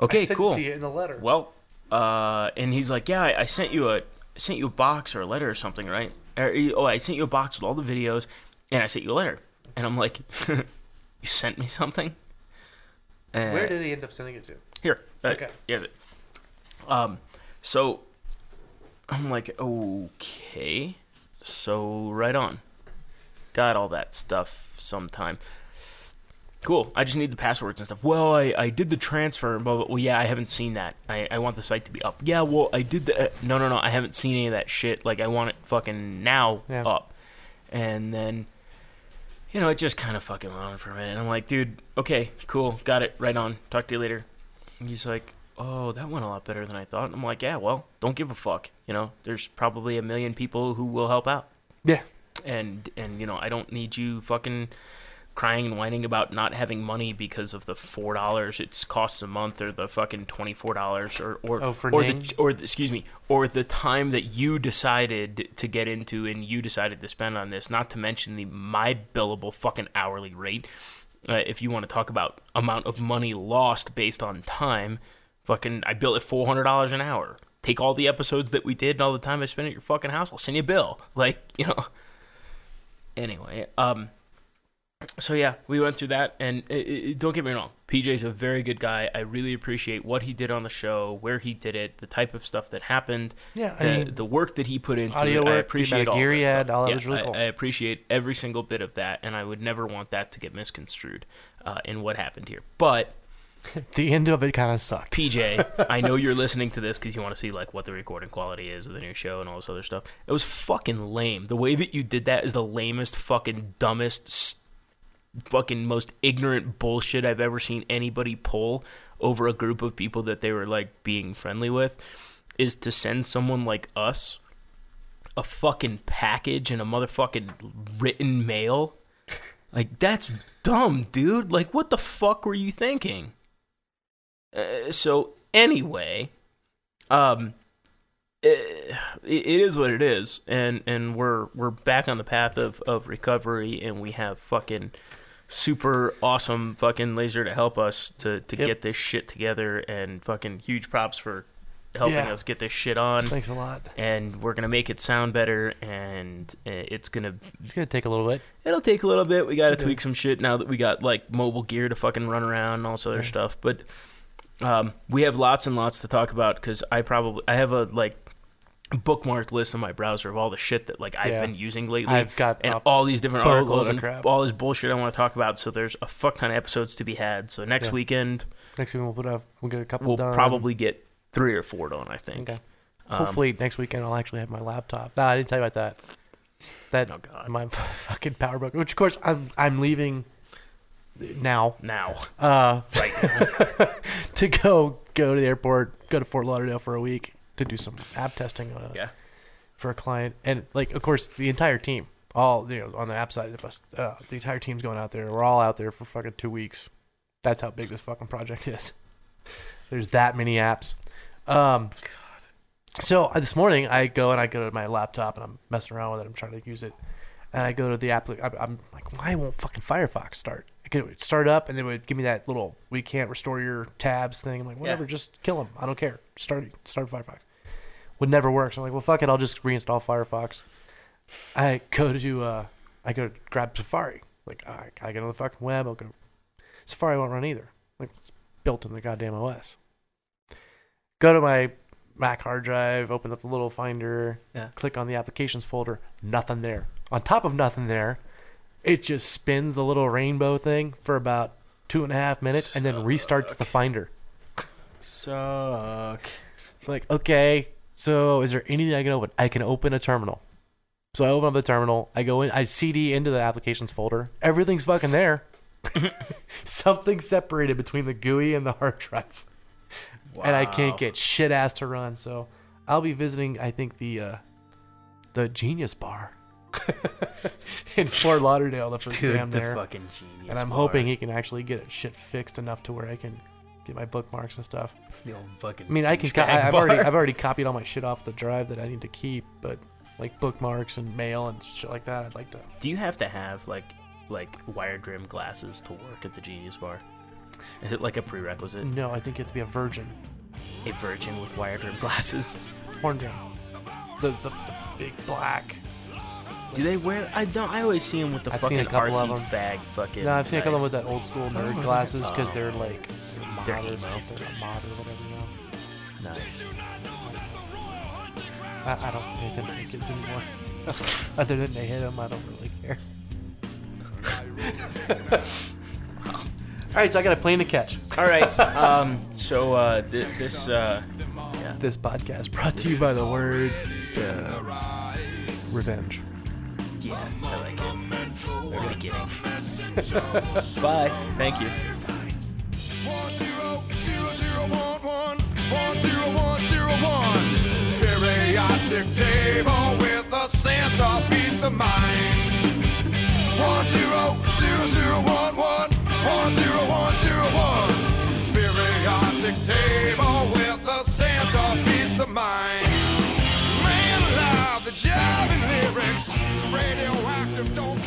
Okay, cool. in the letter. Well, uh, and he's like, yeah, I, I sent you a I sent you a box or a letter or something, right? Or, oh, I sent you a box with all the videos, and I sent you a letter. And I'm like, you sent me something? Uh, Where did he end up sending it to? here. Uh, Okay. Here's it. Um, so I'm like, okay, so right on. Got all that stuff sometime. Cool. I just need the passwords and stuff. Well, I, I did the transfer. blah, well, yeah, I haven't seen that. I, I want the site to be up. Yeah, well, I did the. Uh, no, no, no. I haven't seen any of that shit. Like, I want it fucking now Yeah. up. And then, you know, it just kind of fucking went on for a minute. And I'm like, dude, okay, cool. Got it. Right on. Talk to you later. And he's like, oh, that went a lot better than I thought. And I'm like, yeah, well, don't give a fuck. You know, there's probably a million people who will help out Yeah. and and you know I don't need you fucking crying and whining about not having money because of the four dollars it costs a month or the fucking twenty four dollars or or Oh, for or the or the, excuse me or the time that you decided to get into and you decided to spend on this. Not to mention the my billable fucking hourly rate. Uh, if you want to talk about amount of money lost based on time, fucking I bill it four hundred dollars an hour. Take all the episodes that we did and all the time I spent at your fucking house. I'll send you a bill. Like you know anyway, um, so yeah, we went through that, and i i don't get me wrong, PJ's a very good guy. I really appreciate what he did on the show, where he did it, the type of stuff that happened, Yeah. I the, mean, the work that he put into audio it. work, I appreciate all gear that stuff. had, all that yeah, was really I- cool. I, appreciate every single bit of that, and I would never want that to get misconstrued uh, in what happened here. But the end of it kind of sucked. PJ, I know you're listening to this because you want to see like what the recording quality is of the new show and all this other stuff. It was fucking lame. The way that you did that is the lamest, fucking dumbest, fucking most ignorant bullshit I've ever seen anybody pull over a group of people that they were like being friendly with. Is to send someone like us a fucking package and a motherfucking written mail. Like that's dumb, dude. Like what the fuck were you thinking? Uh, so anyway, um, it, it is what it is, and and we're we're back on the path of of recovery, and we have fucking super awesome fucking laser to help us to to Yep. get this shit together and fucking huge props for helping Yeah. us get this shit on Thanks a lot. and we're gonna make it sound better and it's gonna It's gonna take a little bit. it'll take a little bit we gotta tweak some shit now that we got like mobile gear to fucking run around and all this other Yeah. stuff but um, we have lots and lots to talk about because i probably i have a like bookmarked list on my browser of all the shit that like i've Yeah. been using lately I've got and all these different articles and crap. all this bullshit I want to talk about. So there's a fuck ton of episodes to be had. So next Yeah. weekend next weekend we'll put up. We'll get a couple we'll done. probably get three or four done. I think. Okay. Um, Hopefully next weekend I'll actually have my laptop. Nah, I didn't tell you about that. That Oh god. my fucking PowerBook, which of course I'm I'm leaving now Now, uh, right now. to go go to the airport, go to Fort Lauderdale for a week to do some app testing on a, Yeah. for a client, and like of course the entire team, all you know on the app side of us, uh, the entire team's going out there. We're all out there for fucking two weeks. That's how big this fucking project is. There's that many apps. Um, so uh, this morning I go and I go to my laptop and I'm messing around with it. I'm trying to use it, and I go to the app. I'm, I'm like, why won't fucking Firefox start? I could start up and they would give me that little we can't restore your tabs thing. I'm like, whatever, just kill them. I don't care. Start start Firefox. Would never work. So I'm like, well, fuck it. I'll just reinstall Firefox. I go to uh, I go to grab Safari. Like I, I get on the fucking web. I'll go. Safari won't run either. Like it's built in the goddamn OS. Go to my Mac hard drive. Open up the little Finder. Yeah. Click on the applications folder. Nothing there. On top of nothing there, it just spins the little rainbow thing for about two and a half minutes and then restarts the Finder. Suck. It's like, okay, so is there anything I can open? I can open a terminal. So I open up the terminal. I go in. I CD into the applications folder. Everything's fucking there. Something separated between the GUI and the hard drive, wow. and I can't get shit ass to run. So I'll be visiting. I think the uh, the Genius Bar in Fort Lauderdale the first Dude, day I'm the there, fucking genius. and I'm bar. hoping he can actually get it shit fixed enough to where I can get my bookmarks and stuff. The old fucking. I mean, I can. Co- I, I've already. I've already copied all my shit off the drive that I need to keep, but like bookmarks and mail and shit like that, I'd like to. Do you have to have like like wired rim glasses to work at the Genius Bar? Is it like a prerequisite? No, I think you have to be a virgin. A virgin with wired rim glasses? Horn down. The, the, the big black. Do they wear? I don't. I always see them with the I've fucking couple artsy fag fucking. No, I've seen a couple of them with that old school nerd Oh, glasses because oh. they're like they're They're mod or emo. something, or mod or whatever. Know. Nice. I, I don't pay attention to kids anymore. Other than they hit them, I don't really care. All right, so I got a plane to catch. All right. Um. So uh, th- this uh, yeah. This podcast brought to you by the word uh, revenge. Yeah, I like it. Very beginning. Bye. Thank you. Periodic table with a of mind. One zero zero zero one one one zero one zero one. don't